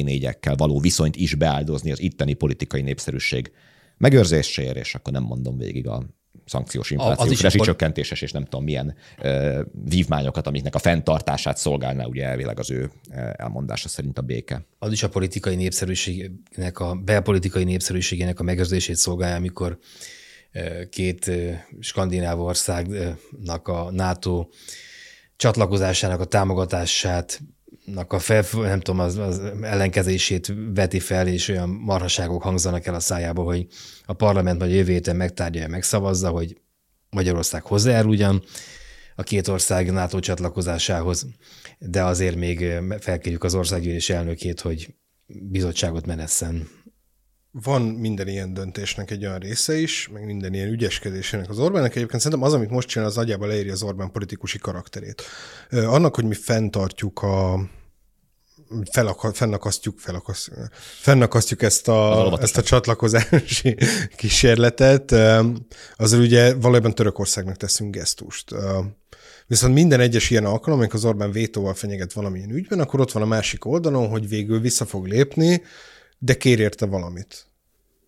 való viszonyt is beáldozni az itteni politikai népszerűség megőrzéséért, és akkor nem mondom végig a szankciós inflációs rezsicsökkentéses, és nem tudom milyen uh, vívmányokat, amiknek a fenntartását szolgálná ugye elvileg az ő elmondása szerint a béke. Az is a politikai népszerűségnek, a belpolitikai népszerűségének a megőrzését szolgálja, amikor két skandináv országnak a NATO csatlakozásának a támogatását a fel, nem tudom, az, az ellenkezését veti fel, és olyan marhaságok hangzanak el a szájába, hogy a parlament majd jövő héten megtárgyalja, megszavazza, hogy Magyarország hozzájáruljon a két ország NATO csatlakozásához, de azért még felkérjük az országgyűlés elnökét, hogy bizottságot menesszen van minden ilyen döntésnek egy olyan része is, meg minden ilyen ügyeskedésének az Orbánnak. Egyébként szerintem az, amit most csinál, az nagyjából leéri az Orbán politikusi karakterét. Annak, hogy mi fenntartjuk a, felak, fennakasztjuk, felakasztjuk, fennakasztjuk ezt a, ezt a csatlakozási kísérletet, az ugye valójában Törökországnak teszünk gesztust. Viszont minden egyes ilyen alkalom, amikor az Orbán vétóval fenyeget valamilyen ügyben, akkor ott van a másik oldalon, hogy végül vissza fog lépni, de kér érte valamit.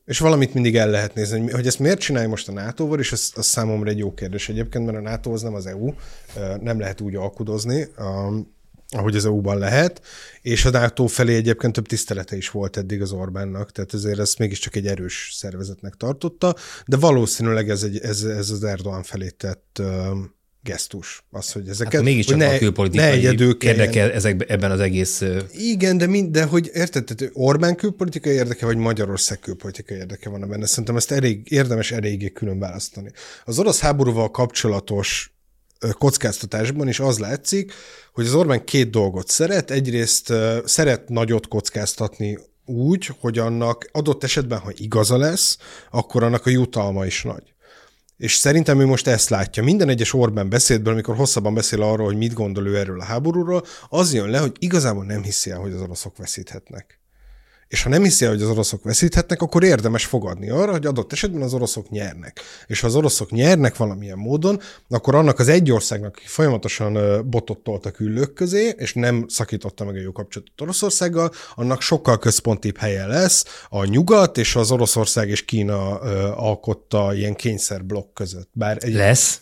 És valamit mindig el lehet nézni, hogy ezt miért csinálja most a NATO-val, és az, az számomra egy jó kérdés egyébként, mert a NATO az nem az EU, nem lehet úgy alkudozni, ahogy az EU-ban lehet, és a NATO felé egyébként több tisztelete is volt eddig az Orbánnak, tehát ezért ezt mégiscsak egy erős szervezetnek tartotta, de valószínűleg ez, egy, ez, ez az Erdogan felé tett gesztus. Az, hogy ezeket... Hát mégiscsak ne, a külpolitikai érdeke ezek, ebben az egész... Igen, de, mind, de hogy érted, tehát Orbán külpolitikai érdeke, vagy Magyarország külpolitikai érdeke van benne. Szerintem ezt elég, érdemes eléggé külön választani. Az orosz háborúval kapcsolatos kockáztatásban is az látszik, hogy az Orbán két dolgot szeret. Egyrészt szeret nagyot kockáztatni úgy, hogy annak adott esetben, ha igaza lesz, akkor annak a jutalma is nagy. És szerintem ő most ezt látja. Minden egyes Orbán beszédből, amikor hosszabban beszél arról, hogy mit gondol ő erről a háborúról, az jön le, hogy igazából nem hiszi el, hogy az oroszok veszíthetnek. És ha nem hiszi el, hogy az oroszok veszíthetnek, akkor érdemes fogadni arra, hogy adott esetben az oroszok nyernek. És ha az oroszok nyernek valamilyen módon, akkor annak az egy országnak, aki folyamatosan botot tolt a küllők közé, és nem szakította meg a jó kapcsolatot Oroszországgal, annak sokkal központibb helye lesz a nyugat és az Oroszország és Kína alkotta ilyen kényszerblokk között. Bár egy... Lesz?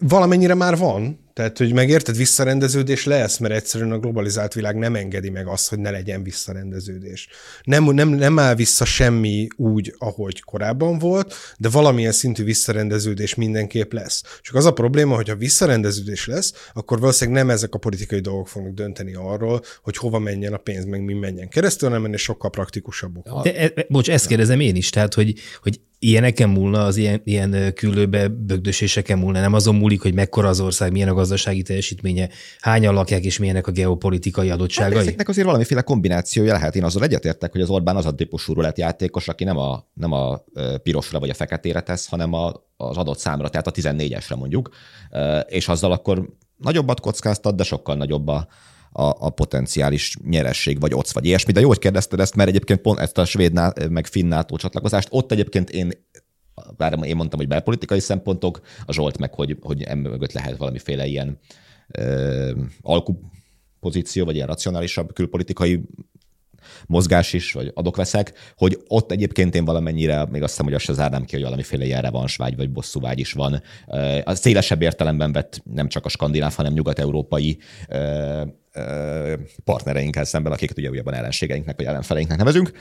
Valamennyire már van, tehát, hogy megérted, visszarendeződés lesz, mert egyszerűen a globalizált világ nem engedi meg azt, hogy ne legyen visszarendeződés. Nem, nem, nem áll vissza semmi úgy, ahogy korábban volt, de valamilyen szintű visszarendeződés mindenképp lesz. Csak az a probléma, hogy ha visszarendeződés lesz, akkor valószínűleg nem ezek a politikai dolgok fognak dönteni arról, hogy hova menjen a pénz, meg mi menjen keresztül, hanem ennél sokkal praktikusabbok. De, e, bocs, ezt kérdezem én is, tehát, hogy, hogy ilyeneken múlna, az ilyen, ilyen küldőbe bögdöséseken múlna, nem azon múlik, hogy mekkora az ország, milyen a gazdasági teljesítménye, hányan lakják és milyenek a geopolitikai adottságai? Hát ezeknek azért valamiféle kombinációja lehet. Én azzal egyetértek, hogy az Orbán az a típusú játékos, aki nem a, nem a pirosra vagy a feketére tesz, hanem a, az adott számra, tehát a 14-esre mondjuk, és azzal akkor nagyobbat kockáztat, de sokkal nagyobb a, a, a potenciális nyeresség, vagy ott vagy ilyesmi. De jó, hogy kérdezted ezt, mert egyébként pont ezt a svéd meg finn NATO csatlakozást, ott egyébként én bár én mondtam, hogy belpolitikai szempontok, a Zsolt meg, hogy, hogy emögött lehet valamiféle ilyen ö, alkupozíció, vagy ilyen racionálisabb külpolitikai mozgás is, vagy adok-veszek, hogy ott egyébként én valamennyire, még azt hiszem, hogy azt se zárnám ki, hogy valamiféle ilyen revansvágy vagy bosszúvágy is van. A szélesebb értelemben vett nem csak a skandináv, hanem nyugat-európai partnereinkkel szemben, akiket ugye újabban ellenségeinknek vagy ellenfeleinknek nevezünk,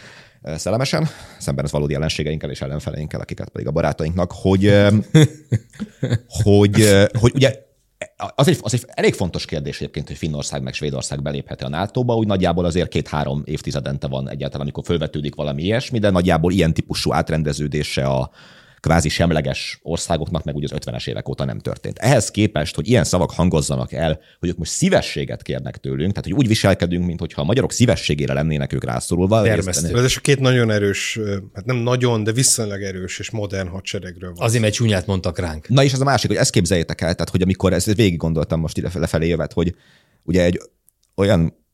szellemesen, szemben az valódi ellenségeinkkel és ellenfeleinkkel, akiket pedig a barátainknak, hogy, hogy, hogy ugye az egy, az egy elég fontos kérdés egyébként, hogy Finnország meg Svédország beléphet a NATO-ba, úgy nagyjából azért két-három évtizedente van egyáltalán, amikor fölvetődik valami ilyesmi, de nagyjából ilyen típusú átrendeződése a, kvázi semleges országoknak meg ugye az 50-es évek óta nem történt. Ehhez képest, hogy ilyen szavak hangozzanak el, hogy ők most szívességet kérnek tőlünk, tehát hogy úgy viselkedünk, mintha a magyarok szívességére lennének ők rászorulva. Ez a két nagyon erős, hát nem nagyon, de viszonylag erős és modern hadseregről van. Azért, mert csúnyát mondtak ránk. Na és ez a másik, hogy ezt képzeljétek el, tehát hogy amikor ezt végig gondoltam most ide lefelé jövet, hogy ugye egy olyan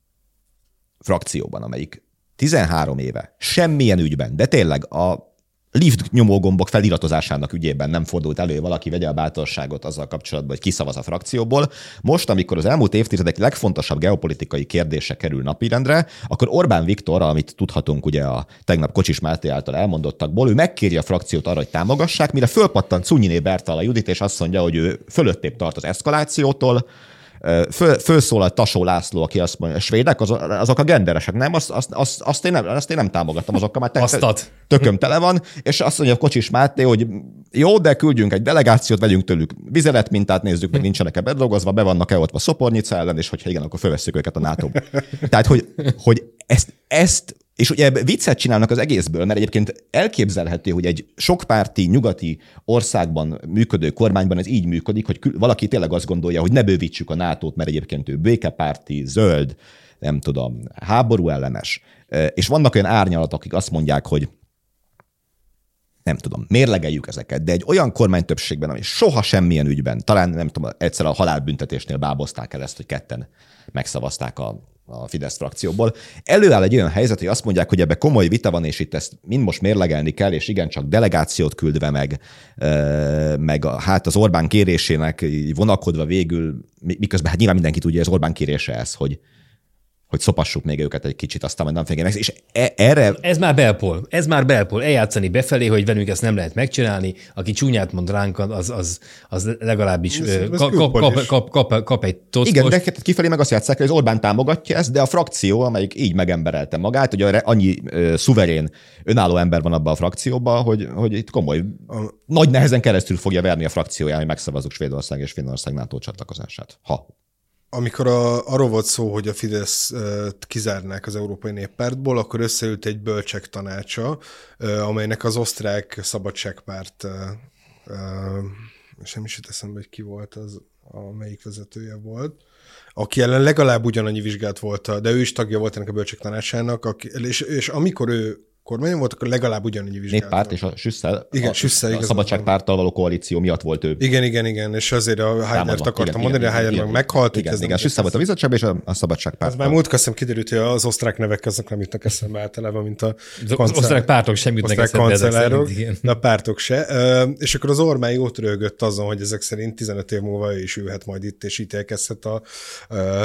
frakcióban, amelyik 13 éve semmilyen ügyben, de tényleg a lift nyomógombok feliratozásának ügyében nem fordult elő, valaki vegye a bátorságot azzal kapcsolatban, hogy kiszavaz a frakcióból. Most, amikor az elmúlt évtizedek legfontosabb geopolitikai kérdése kerül napirendre, akkor Orbán Viktor, amit tudhatunk ugye a tegnap Kocsis Máté által elmondottakból, ő megkéri a frakciót arra, hogy támogassák, mire fölpattant Cunyiné Bertal a Judit, és azt mondja, hogy ő fölöttébb tart az eszkalációtól, föl, fölszólalt Tasó László, aki azt mondja, a svédek, az, azok a genderesek, nem? Azt, azt, azt, azt, én nem, azt én nem támogattam, azokkal már te, tököm tele van, és azt mondja a Kocsis Máté, hogy jó, de küldjünk egy delegációt, vegyünk tőlük vizelet mintát, nézzük meg, nincsenek-e bedolgozva, be vannak-e ott a Szopornica ellen, és hogyha igen, akkor fölveszük őket a nato Tehát, hogy, hogy ezt, ezt és ugye viccet csinálnak az egészből, mert egyébként elképzelhető, hogy egy sokpárti, nyugati országban működő kormányban ez így működik, hogy valaki tényleg azt gondolja, hogy ne bővítsük a nato mert egyébként ő békepárti, zöld, nem tudom, háború ellenes. És vannak olyan árnyalatok, akik azt mondják, hogy nem tudom, mérlegeljük ezeket, de egy olyan kormány többségben, ami soha semmilyen ügyben, talán nem tudom, egyszer a halálbüntetésnél bábozták el ezt, hogy ketten megszavazták a a Fidesz frakcióból. Előáll egy olyan helyzet, hogy azt mondják, hogy ebbe komoly vita van, és itt ezt mind most mérlegelni kell, és igen, csak delegációt küldve meg, meg a, hát az Orbán kérésének vonakodva végül, miközben hát nyilván mindenki tudja, az Orbán kérése ez, hogy, hogy szopassuk még őket egy kicsit, aztán majd nem féljenek. És e- erre... Ez már belpol. Ez már belpol. Eljátszani befelé, hogy velünk ezt nem lehet megcsinálni. Aki csúnyát mond ránk, az, az, az legalábbis ez, ez kap, kap, kap, kap, kap egy tocos. Igen, de kifelé meg azt játszák, hogy az Orbán támogatja ezt, de a frakció, amelyik így megemberelte magát, hogy annyi uh, szuverén, önálló ember van abban a frakcióban, hogy, hogy itt komoly, nagy nehezen keresztül fogja verni a frakcióján, hogy megszavazzuk Svédország és Finnország NATO csatlakozását. Ha amikor a, arról volt szó, hogy a Fidesz kizárnák az Európai Néppártból, akkor összeült egy bölcsek tanácsa, amelynek az osztrák szabadságpárt, és nem is jut eszembe, hogy ki volt az, amelyik vezetője volt, aki ellen legalább ugyanannyi vizsgált volt, de ő is tagja volt ennek a bölcsek tanácsának, és, és amikor ő kormányon volt, akkor legalább ugyanannyi vizsgálat. Néppárt és a Süsszel, igen, a, Süsszel, a Szabadságpárttal való koalíció miatt volt ő. Igen, igen, igen, és azért a Heidnert akartam mondani, a Heidner meg meghalt. Igen, igen, igen Süsszel volt a bizottságban, és a, a Szabadságpárt. Az már múlt köszönöm kiderült, hogy az osztrák nevek azok nem jutnak eszembe általában, mint a az kancell... osztrák pártok sem jutnak eszembe. de a pártok se. És akkor az Orbán jót rögött azon, hogy ezek szerint 15 év múlva ő is ülhet majd itt, és ítélkezhet a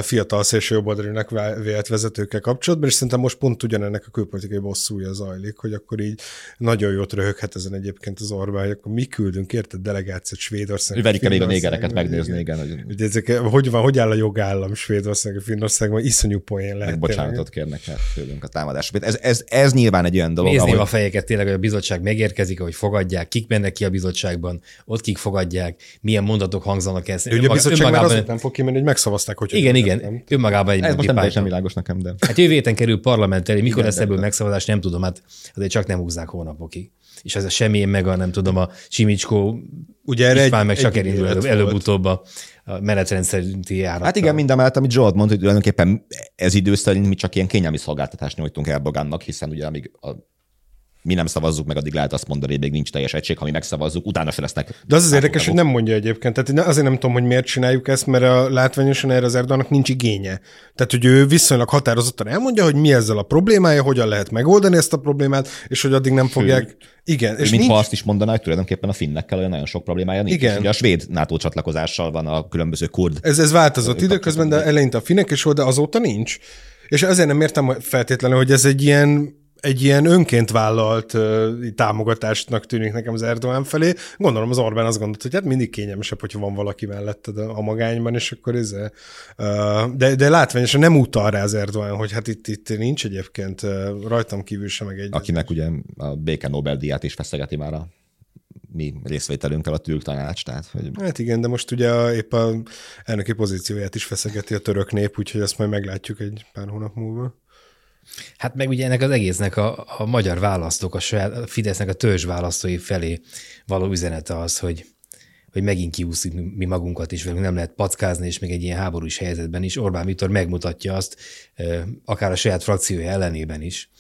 fiatal szélső jobboldalinak vélt vezetőkkel kapcsolatban, és szerintem most pont ugyanennek a külpolitikai bosszúja zajlik, hogy akkor így nagyon jót röhöghet ezen egyébként az Orbán, hogy akkor mi küldünk, érted, delegációt Svédország. Verik el még a négereket megnézni, igen. Hogy... Hogy, ezek, hogy, van, hogy áll a jogállam Svédország, Finnországban, iszonyú poén lehet. Bocsánatot kérnek el tőlünk a támadásra. Ez, ez, ez, nyilván egy olyan dolog. Nézném ahogy... a fejeket tényleg, hogy a bizottság megérkezik, hogy fogadják, kik mennek ki a bizottságban, ott kik fogadják, milyen mondatok hangzanak ezt. Ugye a bizottság önmagában... már nem fog kimenni, hogy megszavazták, hogy Igen, igen, nem. önmagában egy Ez most nem teljesen világos nekem, de. Hát jövő héten kerül parlament elé, mikor igen, lesz ebből megszavazás, nem tudom, hát azért csak nem húzzák hónapokig. És ez a semmilyen meg a nem tudom, a Simicskó Ugye erre egy, meg csak elindul előbb, előbb-utóbb a menetrend szerinti járat. Hát igen, minden mellett, amit Zsolt mondta, hogy tulajdonképpen ez idő szerint mi csak ilyen kényelmi szolgáltatást nyújtunk Erdogánnak, hiszen ugye amíg a mi nem szavazzuk meg, addig lehet azt mondani, hogy még nincs teljes egység, ha mi megszavazzuk, utána se lesznek. De az az érdekes, hogy nem mondja egyébként. Tehát azért nem tudom, hogy miért csináljuk ezt, mert a látványosan erre az Erdoganak nincs igénye. Tehát, hogy ő viszonylag határozottan elmondja, hogy mi ezzel a problémája, hogyan lehet megoldani ezt a problémát, és hogy addig nem Sőt, fogják. Igen. És mintha nincs... azt is mondaná, hogy tulajdonképpen a finnekkel olyan nagyon sok problémája nincs. Igen. ugye a svéd NATO csatlakozással van a különböző kurd. Ez, ez változott időközben, de eleinte a finnek volt, de azóta nincs. És azért nem értem feltétlenül, hogy ez egy ilyen egy ilyen önként vállalt uh, támogatásnak tűnik nekem az Erdogan felé. Gondolom az Orbán azt gondolt, hogy hát mindig kényelmesebb, hogyha van valaki melletted a, a magányban, és akkor ez. Uh, de, de látványosan nem utal rá az Erdogan, hogy hát itt, itt nincs egyébként uh, rajtam kívül sem meg egy. Akinek ugye a béke Nobel-díját is feszegeti már a mi részvételünkkel a türk tanács. Tehát, hogy... Hát igen, de most ugye épp a elnöki pozícióját is feszegeti a török nép, úgyhogy ezt majd meglátjuk egy pár hónap múlva. Hát meg ugye ennek az egésznek a, a magyar választók, a, saját, a Fidesznek a törzs választói felé való üzenete az, hogy, hogy megint kiúszik mi magunkat is, velünk nem lehet packázni, és még egy ilyen háborús helyzetben is. Orbán Viktor megmutatja azt, akár a saját frakciója ellenében is,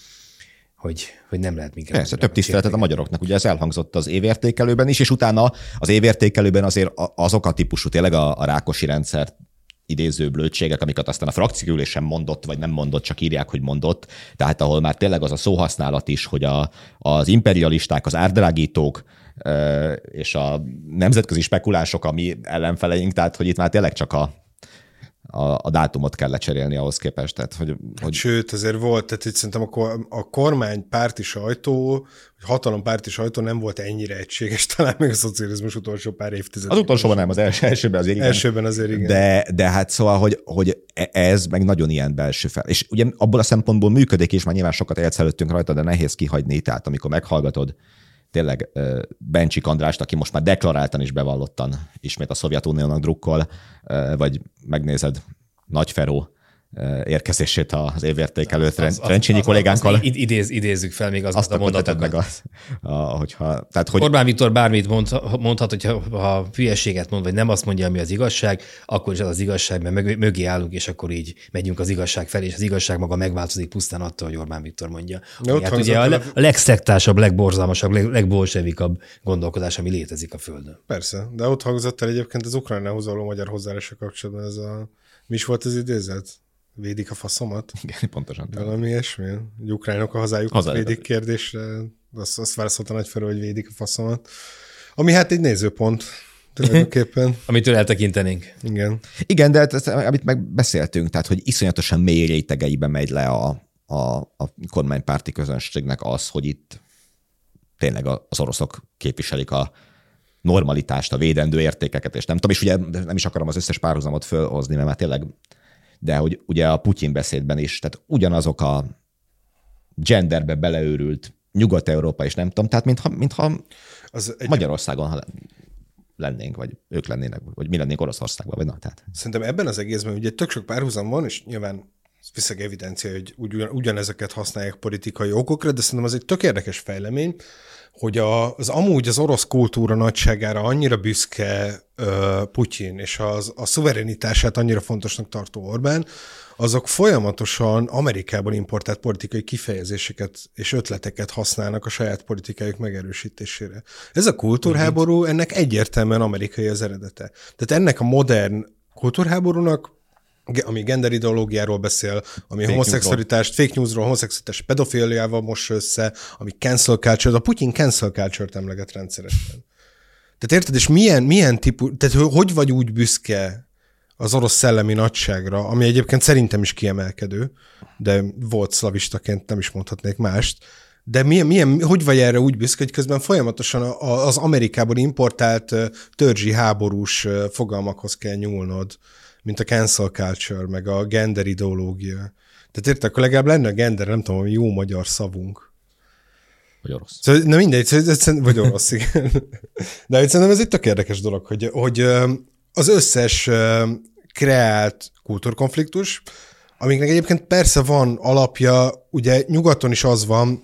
hogy, hogy nem lehet minket. Persze, több tiszteletet a magyaroknak. Ugye ez elhangzott az évértékelőben is, és utána az évértékelőben azért azok a típusú, tényleg a, a rákosi rendszert idéző blödségek, amiket aztán a frakcióülésen mondott, vagy nem mondott, csak írják, hogy mondott. Tehát ahol már tényleg az a szóhasználat is, hogy a, az imperialisták, az árdrágítók, és a nemzetközi spekulások, ami ellenfeleink, tehát hogy itt már tényleg csak a, a, a dátumot kell lecserélni ahhoz képest. Tehát, hogy, hogy... Sőt, azért volt, tehát itt szerintem a, a kormány párti sajtó, hatalom párti sajtó nem volt ennyire egységes, talán még a szocializmus utolsó pár évtized. Az utolsóban nem, az első, elsőben azért igen. Elsőben azért igen. De, de hát szóval, hogy, hogy e- ez meg nagyon ilyen belső fel. És ugye abból a szempontból működik, és már nyilván sokat élsz előttünk rajta, de nehéz kihagyni, tehát amikor meghallgatod tényleg Bencsik Andrást, aki most már deklaráltan is bevallottan ismét a Szovjetuniónak drukkol, vagy megnézed Nagy Feró érkezését az évértékelő Trencsényi kollégánkkal. Az, az, idéz, idézzük fel még az azt a mondatokat. meg az, a, hogyha, tehát, hogy... Orbán Viktor bármit mond, mondhat, hogyha ha hülyeséget mond, vagy nem azt mondja, ami az igazság, akkor is az az igazság, mert mögé állunk, és akkor így megyünk az igazság felé, és az igazság maga megváltozik pusztán attól, hogy Orbán Viktor mondja. Ami, hát ugye a, a legszektásabb, legborzalmasabb, leg, legbolsevikabb gondolkodás, ami létezik a Földön. Persze, de ott hangzott el egyébként az Ukrajnához való magyar hozzáállása kapcsolatban ez a... Mi is volt az idézet? Védik a faszomat. Igen, pontosan. Valami ilyesmi. Egy ukránok a hazájukat Hazájuk. védik kérdésre. Azt, azt válaszolta nagyfelől, hogy védik a faszomat. Ami hát egy nézőpont tulajdonképpen. Amitől eltekintenénk. Igen. Igen, de ezt, amit megbeszéltünk, tehát hogy iszonyatosan mély rétegeibe megy le a, a, a kormánypárti közönségnek az, hogy itt tényleg az oroszok képviselik a normalitást, a védendő értékeket, és nem tudom, és ugye nem is akarom az összes párhuzamot fölhozni, mert már tényleg de hogy ugye a Putyin beszédben is, tehát ugyanazok a genderbe beleőrült Nyugat-Európa és nem tudom, tehát mintha, mintha az egy... Magyarországon lennénk, vagy ők lennének, vagy mi lennénk Oroszországban, vagy na, tehát. Szerintem ebben az egészben ugye tök sok párhuzam van, és nyilván viszeg evidencia, hogy ugyan, ugyanezeket használják politikai okokra, de szerintem az egy tök érdekes fejlemény, hogy az amúgy az orosz kultúra nagyságára annyira büszke uh, Putyin, és az, a szuverenitását annyira fontosnak tartó Orbán, azok folyamatosan Amerikában importált politikai kifejezéseket és ötleteket használnak a saját politikájuk megerősítésére. Ez a kultúrháború, ennek egyértelműen amerikai az eredete. Tehát ennek a modern kultúrháborúnak ami gender ideológiáról beszél, ami fake homoszexualitást, fake newsról, homoszexualitás pedofiliával most össze, ami cancel culture, a Putyin cancel culture-t emleget rendszeresen. Tehát érted, és milyen, milyen típus, tehát hogy vagy úgy büszke az orosz szellemi nagyságra, ami egyébként szerintem is kiemelkedő, de volt szlavistaként nem is mondhatnék mást, de milyen, milyen, hogy vagy erre úgy büszke, hogy közben folyamatosan az Amerikából importált törzsi háborús fogalmakhoz kell nyúlnod, mint a cancel culture, meg a gender ideológia. Tehát érted, akkor legalább lenne a gender, nem tudom, jó magyar szavunk. Vagy orosz. Szóval, na mindegy, szóval, vagy orosz, igen. De szerintem ez egy tök érdekes dolog, hogy, hogy az összes kreált kultúrkonfliktus, amiknek egyébként persze van alapja, ugye nyugaton is az van,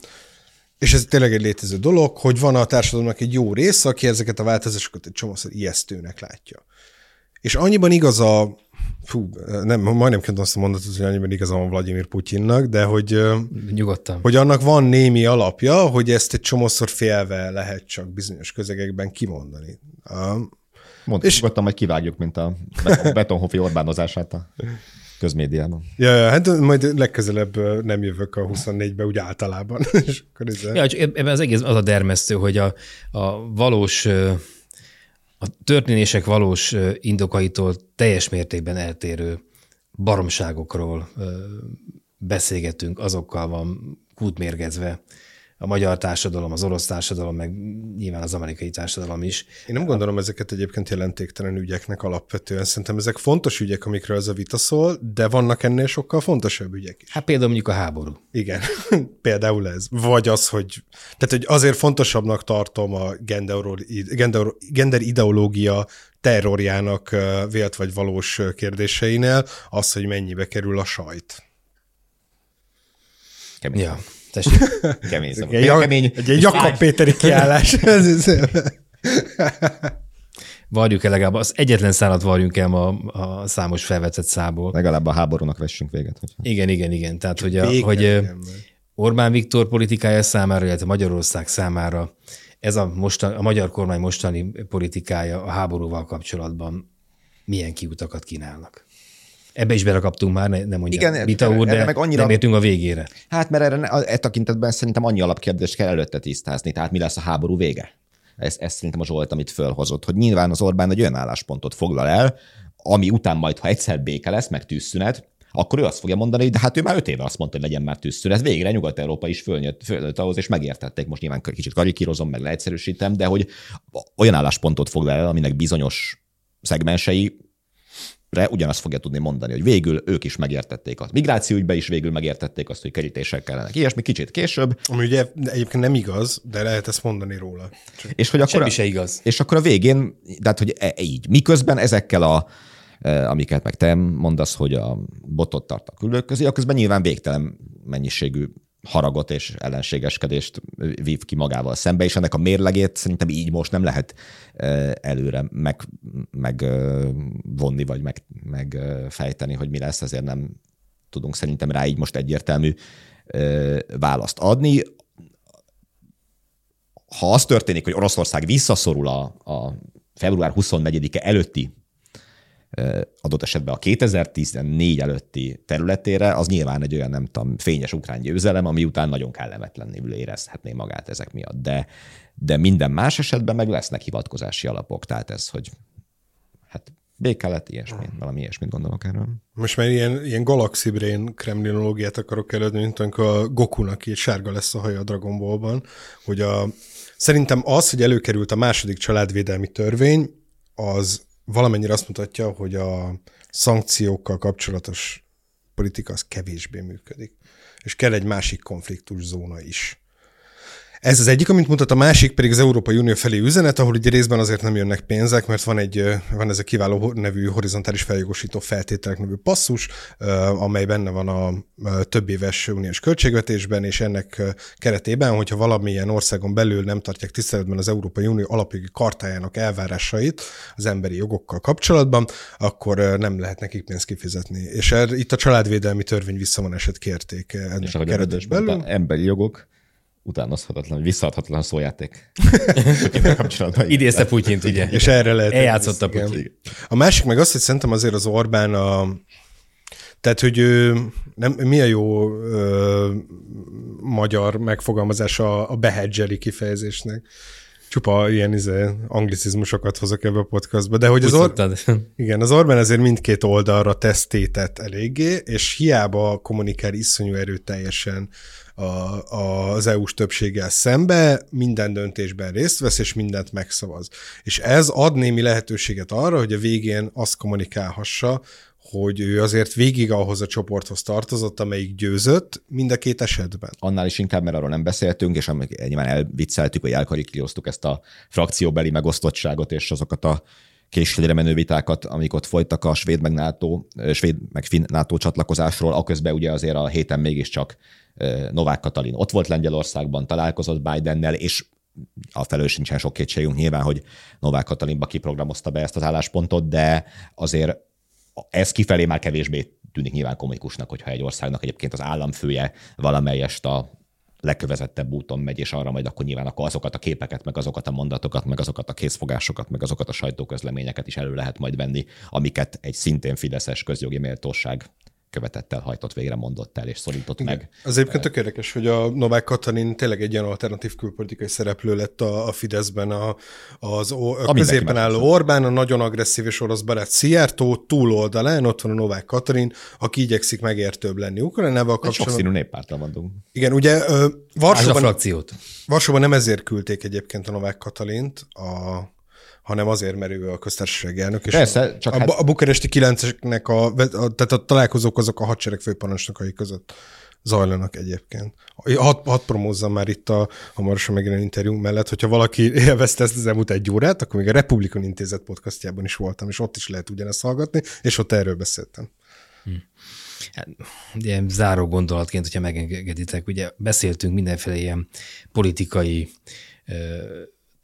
és ez tényleg egy létező dolog, hogy van a társadalomnak egy jó része, aki ezeket a változásokat egy csomószor ijesztőnek látja. És annyiban igaz a fú, nem, majdnem kell azt a mondatot, hogy annyiban igazán van Vladimir Putyinnak, de hogy, Nyugodtan. hogy annak van némi alapja, hogy ezt egy csomószor félve lehet csak bizonyos közegekben kimondani. Mondd, és nyugodtan majd kivágjuk, mint a Betonhofi Orbánozását a közmédiában. Ja, ja, hát majd legközelebb nem jövök a 24-be úgy általában. és akkor ez ja, ebben az egész az a dermesztő, hogy a, a valós a történések valós indokaitól teljes mértékben eltérő baromságokról beszélgetünk, azokkal van kútmérgezve a magyar társadalom, az orosz társadalom, meg nyilván az amerikai társadalom is. Én nem gondolom ezeket egyébként jelentéktelen ügyeknek alapvetően. Szerintem ezek fontos ügyek, amikről ez a vita szól, de vannak ennél sokkal fontosabb ügyek is. Hát például mondjuk a háború. Igen, például ez. Vagy az, hogy, tehát, hogy azért fontosabbnak tartom a gender, gender, ideológia terrorjának vélt vagy valós kérdéseinél az, hogy mennyibe kerül a sajt. Ja. Tessék. Kemény szavak. Egy, kemény, egy, egy Jakab Péteri kiállás. Varjuk el legalább, az egyetlen szállat varjunk el ma a számos felvetett szából. Legalább a háborúnak vessünk véget. Hogyha. Igen, igen, igen. Tehát, hogy, a, hogy Orbán Viktor politikája számára, illetve Magyarország számára ez a, mostan, a magyar kormány mostani politikája a háborúval kapcsolatban milyen kiutakat kínálnak? Ebbe is berakaptunk már, ne, nem mondja Igen, Vita úr, de meg annyira, nem értünk a végére. Hát mert erre e tekintetben szerintem annyi alapkérdést kell előtte tisztázni, tehát mi lesz a háború vége? Ez, ez szerintem a Zsolt, amit fölhozott, hogy nyilván az Orbán egy olyan álláspontot foglal el, ami után majd, ha egyszer béke lesz, meg tűzszünet, akkor ő azt fogja mondani, hogy de hát ő már öt éve azt mondta, hogy legyen már tűzszünet. Végre Nyugat-Európa is fölnőtt, fölnőtt ahhoz, és megértették. Most nyilván kicsit karikírozom, meg leegyszerűsítem, de hogy olyan álláspontot foglal el, aminek bizonyos szegmensei ugyanazt fogja tudni mondani, hogy végül ők is megértették azt. Migrációügyben is végül megértették azt, hogy kerítések kellene. Ilyesmi kicsit később. Ami ugye egyébként nem igaz, de lehet ezt mondani róla. Csak és hogy akkor Semmi a, se igaz. És akkor a végén, tehát hogy e, így, miközben ezekkel a e, amiket meg te mondasz, hogy a botot tart a küldők közé, közben nyilván végtelen mennyiségű haragot és ellenségeskedést vív ki magával szembe, és ennek a mérlegét szerintem így most nem lehet előre meg, meg vonni, vagy meg, meg fejteni, hogy mi lesz, ezért nem tudunk szerintem rá így most egyértelmű választ adni. Ha az történik, hogy Oroszország visszaszorul a, a február 24-e előtti adott esetben a 2014 előtti területére, az nyilván egy olyan, nem tudom, fényes ukrán győzelem, ami után nagyon kellemetlenül érezhetné magát ezek miatt. De, de minden más esetben meg lesznek hivatkozási alapok. Tehát ez, hogy hát béke lett, ilyesmi, valami ilyesmit gondolok erről. Most már ilyen, ilyen Galaxy Brain kremlinológiát akarok előadni, mint amikor a Gokunak így sárga lesz a haja a Dragon Ballban, hogy a, szerintem az, hogy előkerült a második családvédelmi törvény, az valamennyire azt mutatja, hogy a szankciókkal kapcsolatos politika az kevésbé működik. És kell egy másik konfliktus zóna is. Ez az egyik, amit mutat, a másik pedig az Európai Unió felé üzenet, ahol ugye részben azért nem jönnek pénzek, mert van egy van ez a kiváló nevű horizontális feljogosító feltételek nevű passzus, amely benne van a több éves uniós költségvetésben, és ennek keretében, hogyha valamilyen országon belül nem tartják tiszteletben az Európai Unió alapjogi kartájának elvárásait az emberi jogokkal kapcsolatban, akkor nem lehet nekik pénzt kifizetni. És er, itt a családvédelmi törvény visszavonást kérték ennek és a keretben belül. Emberi jogok, utánozhatatlan, visszaadhatatlan szójáték. Idézte Putyint, ugye? És erre lehet. Eljátszotta Putyin. A másik meg az, hogy szerintem azért az Orbán a, tehát, hogy ő, nem, mi a jó ö, magyar megfogalmazása a behedzseli kifejezésnek? Csupa ilyen izé, anglicizmusokat hozok ebbe a podcastba, de hogy az, Or- igen, az Orbán azért mindkét oldalra tesztétett eléggé, és hiába kommunikál iszonyú erőteljesen a, az EU-s többséggel szembe, minden döntésben részt vesz, és mindent megszavaz. És ez ad némi lehetőséget arra, hogy a végén azt kommunikálhassa, hogy ő azért végig ahhoz a csoporthoz tartozott, amelyik győzött mind a két esetben. Annál is inkább, mert arról nem beszéltünk, és nyilván elvicceltük, hogy elkarikíroztuk ezt a frakcióbeli megosztottságot, és azokat a későre menő vitákat, amik ott folytak a svéd meg, NATO, svéd meg finn NATO csatlakozásról, aközben ugye azért a héten mégiscsak Novák Katalin ott volt Lengyelországban, találkozott Bidennel, és a felől sincsen sok kétségünk nyilván, hogy Novák Katalinba kiprogramozta be ezt az álláspontot, de azért ez kifelé már kevésbé tűnik nyilván komikusnak, hogyha egy országnak egyébként az államfője valamelyest a legkövezettebb úton megy, és arra majd akkor nyilván akkor azokat a képeket, meg azokat a mondatokat, meg azokat a készfogásokat, meg azokat a sajtóközleményeket is elő lehet majd venni, amiket egy szintén fideszes közjogi méltóság követett el, hajtott végre, mondott el és szorított Igen. meg. Az egyébként tök érdekes, hogy a Novák Katalin tényleg egy ilyen alternatív külpolitikai szereplő lett a, a Fideszben, a, az a középen álló Orbán, a nagyon agresszív és orosz barát Szijjártó, túloldalán ott van a Novák Katalin, aki igyekszik megértőbb lenni Ukrajnával kapcsolatban. Sokszínű néppártal vagyunk. Igen, ugye Varsóban. Varsóban nem ezért küldték egyébként a Novák Katalint, a hanem azért, mert ő a köztársasági elnök. És Persze, csak a, hát... a bukaresti kilenceseknek, a, a, tehát a találkozók azok a hadsereg főparancsnokai között zajlanak egyébként. Hadd had promózzam már itt a hamarosan megjelenő interjú mellett, hogyha valaki élvezte ezt az elmúlt egy órát, akkor még a Republikan Intézet podcastjában is voltam, és ott is lehet ugyanezt hallgatni, és ott erről beszéltem. Hm. Hát, ilyen záró gondolatként, hogyha megengeditek, ugye beszéltünk mindenféle ilyen politikai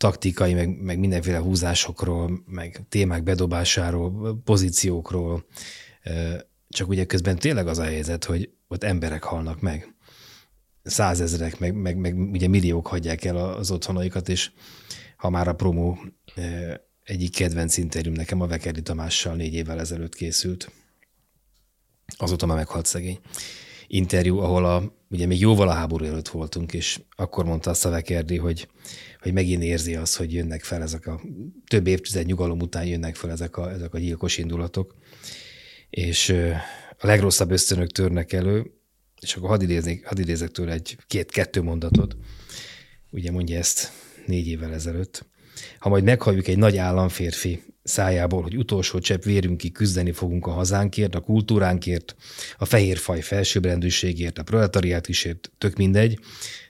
taktikai, meg, meg mindenféle húzásokról, meg témák bedobásáról, pozíciókról, csak ugye közben tényleg az a helyzet, hogy ott emberek halnak meg. Százezrek, meg, meg, meg ugye milliók hagyják el az otthonaikat, és ha már a promó egyik kedvenc interjúm nekem a Vekeri Tamással négy évvel ezelőtt készült. Azóta már meghalt szegény interjú, ahol a, ugye még jóval a háború előtt voltunk, és akkor mondta azt a Vekerdi, hogy hogy megint érzi azt, hogy jönnek fel ezek a több évtized nyugalom után jönnek fel ezek a, ezek a gyilkos indulatok, és a legrosszabb ösztönök törnek elő, és akkor hadd, idéznék, hadd idézek tőle egy két-kettő mondatot, ugye mondja ezt négy évvel ezelőtt. Ha majd meghalljuk egy nagy államférfi szájából, hogy utolsó csepp vérünkig küzdeni fogunk a hazánkért, a kultúránkért, a fehérfaj felsőbbrendűségért, a proletariát isért, tök mindegy,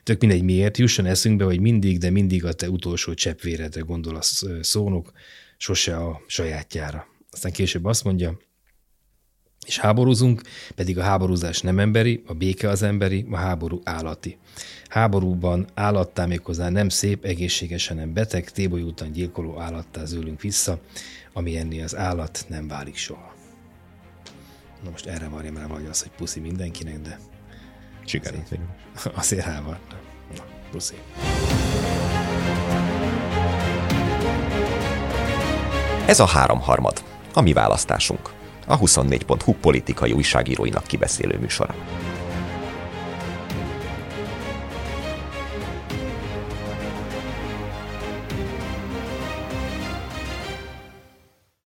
tök mindegy miért, jusson eszünkbe, hogy mindig, de mindig a te utolsó csepp véredre gondol a szónok, sose a sajátjára. Aztán később azt mondja, és háborúzunk, pedig a háborúzás nem emberi, a béke az emberi, a háború állati. Háborúban állattá méghozzá nem szép, egészségesen nem beteg, téboly után gyilkoló állattá zőlünk vissza, ami ennél az állat nem válik soha. Na most erre várjam rá vagy az, hogy puszi mindenkinek, de Sikerült azért, azért elvartam. Na, puszi. Ez a háromharmad, a mi választásunk. A 24.hu politikai újságíróinak kibeszélő műsora.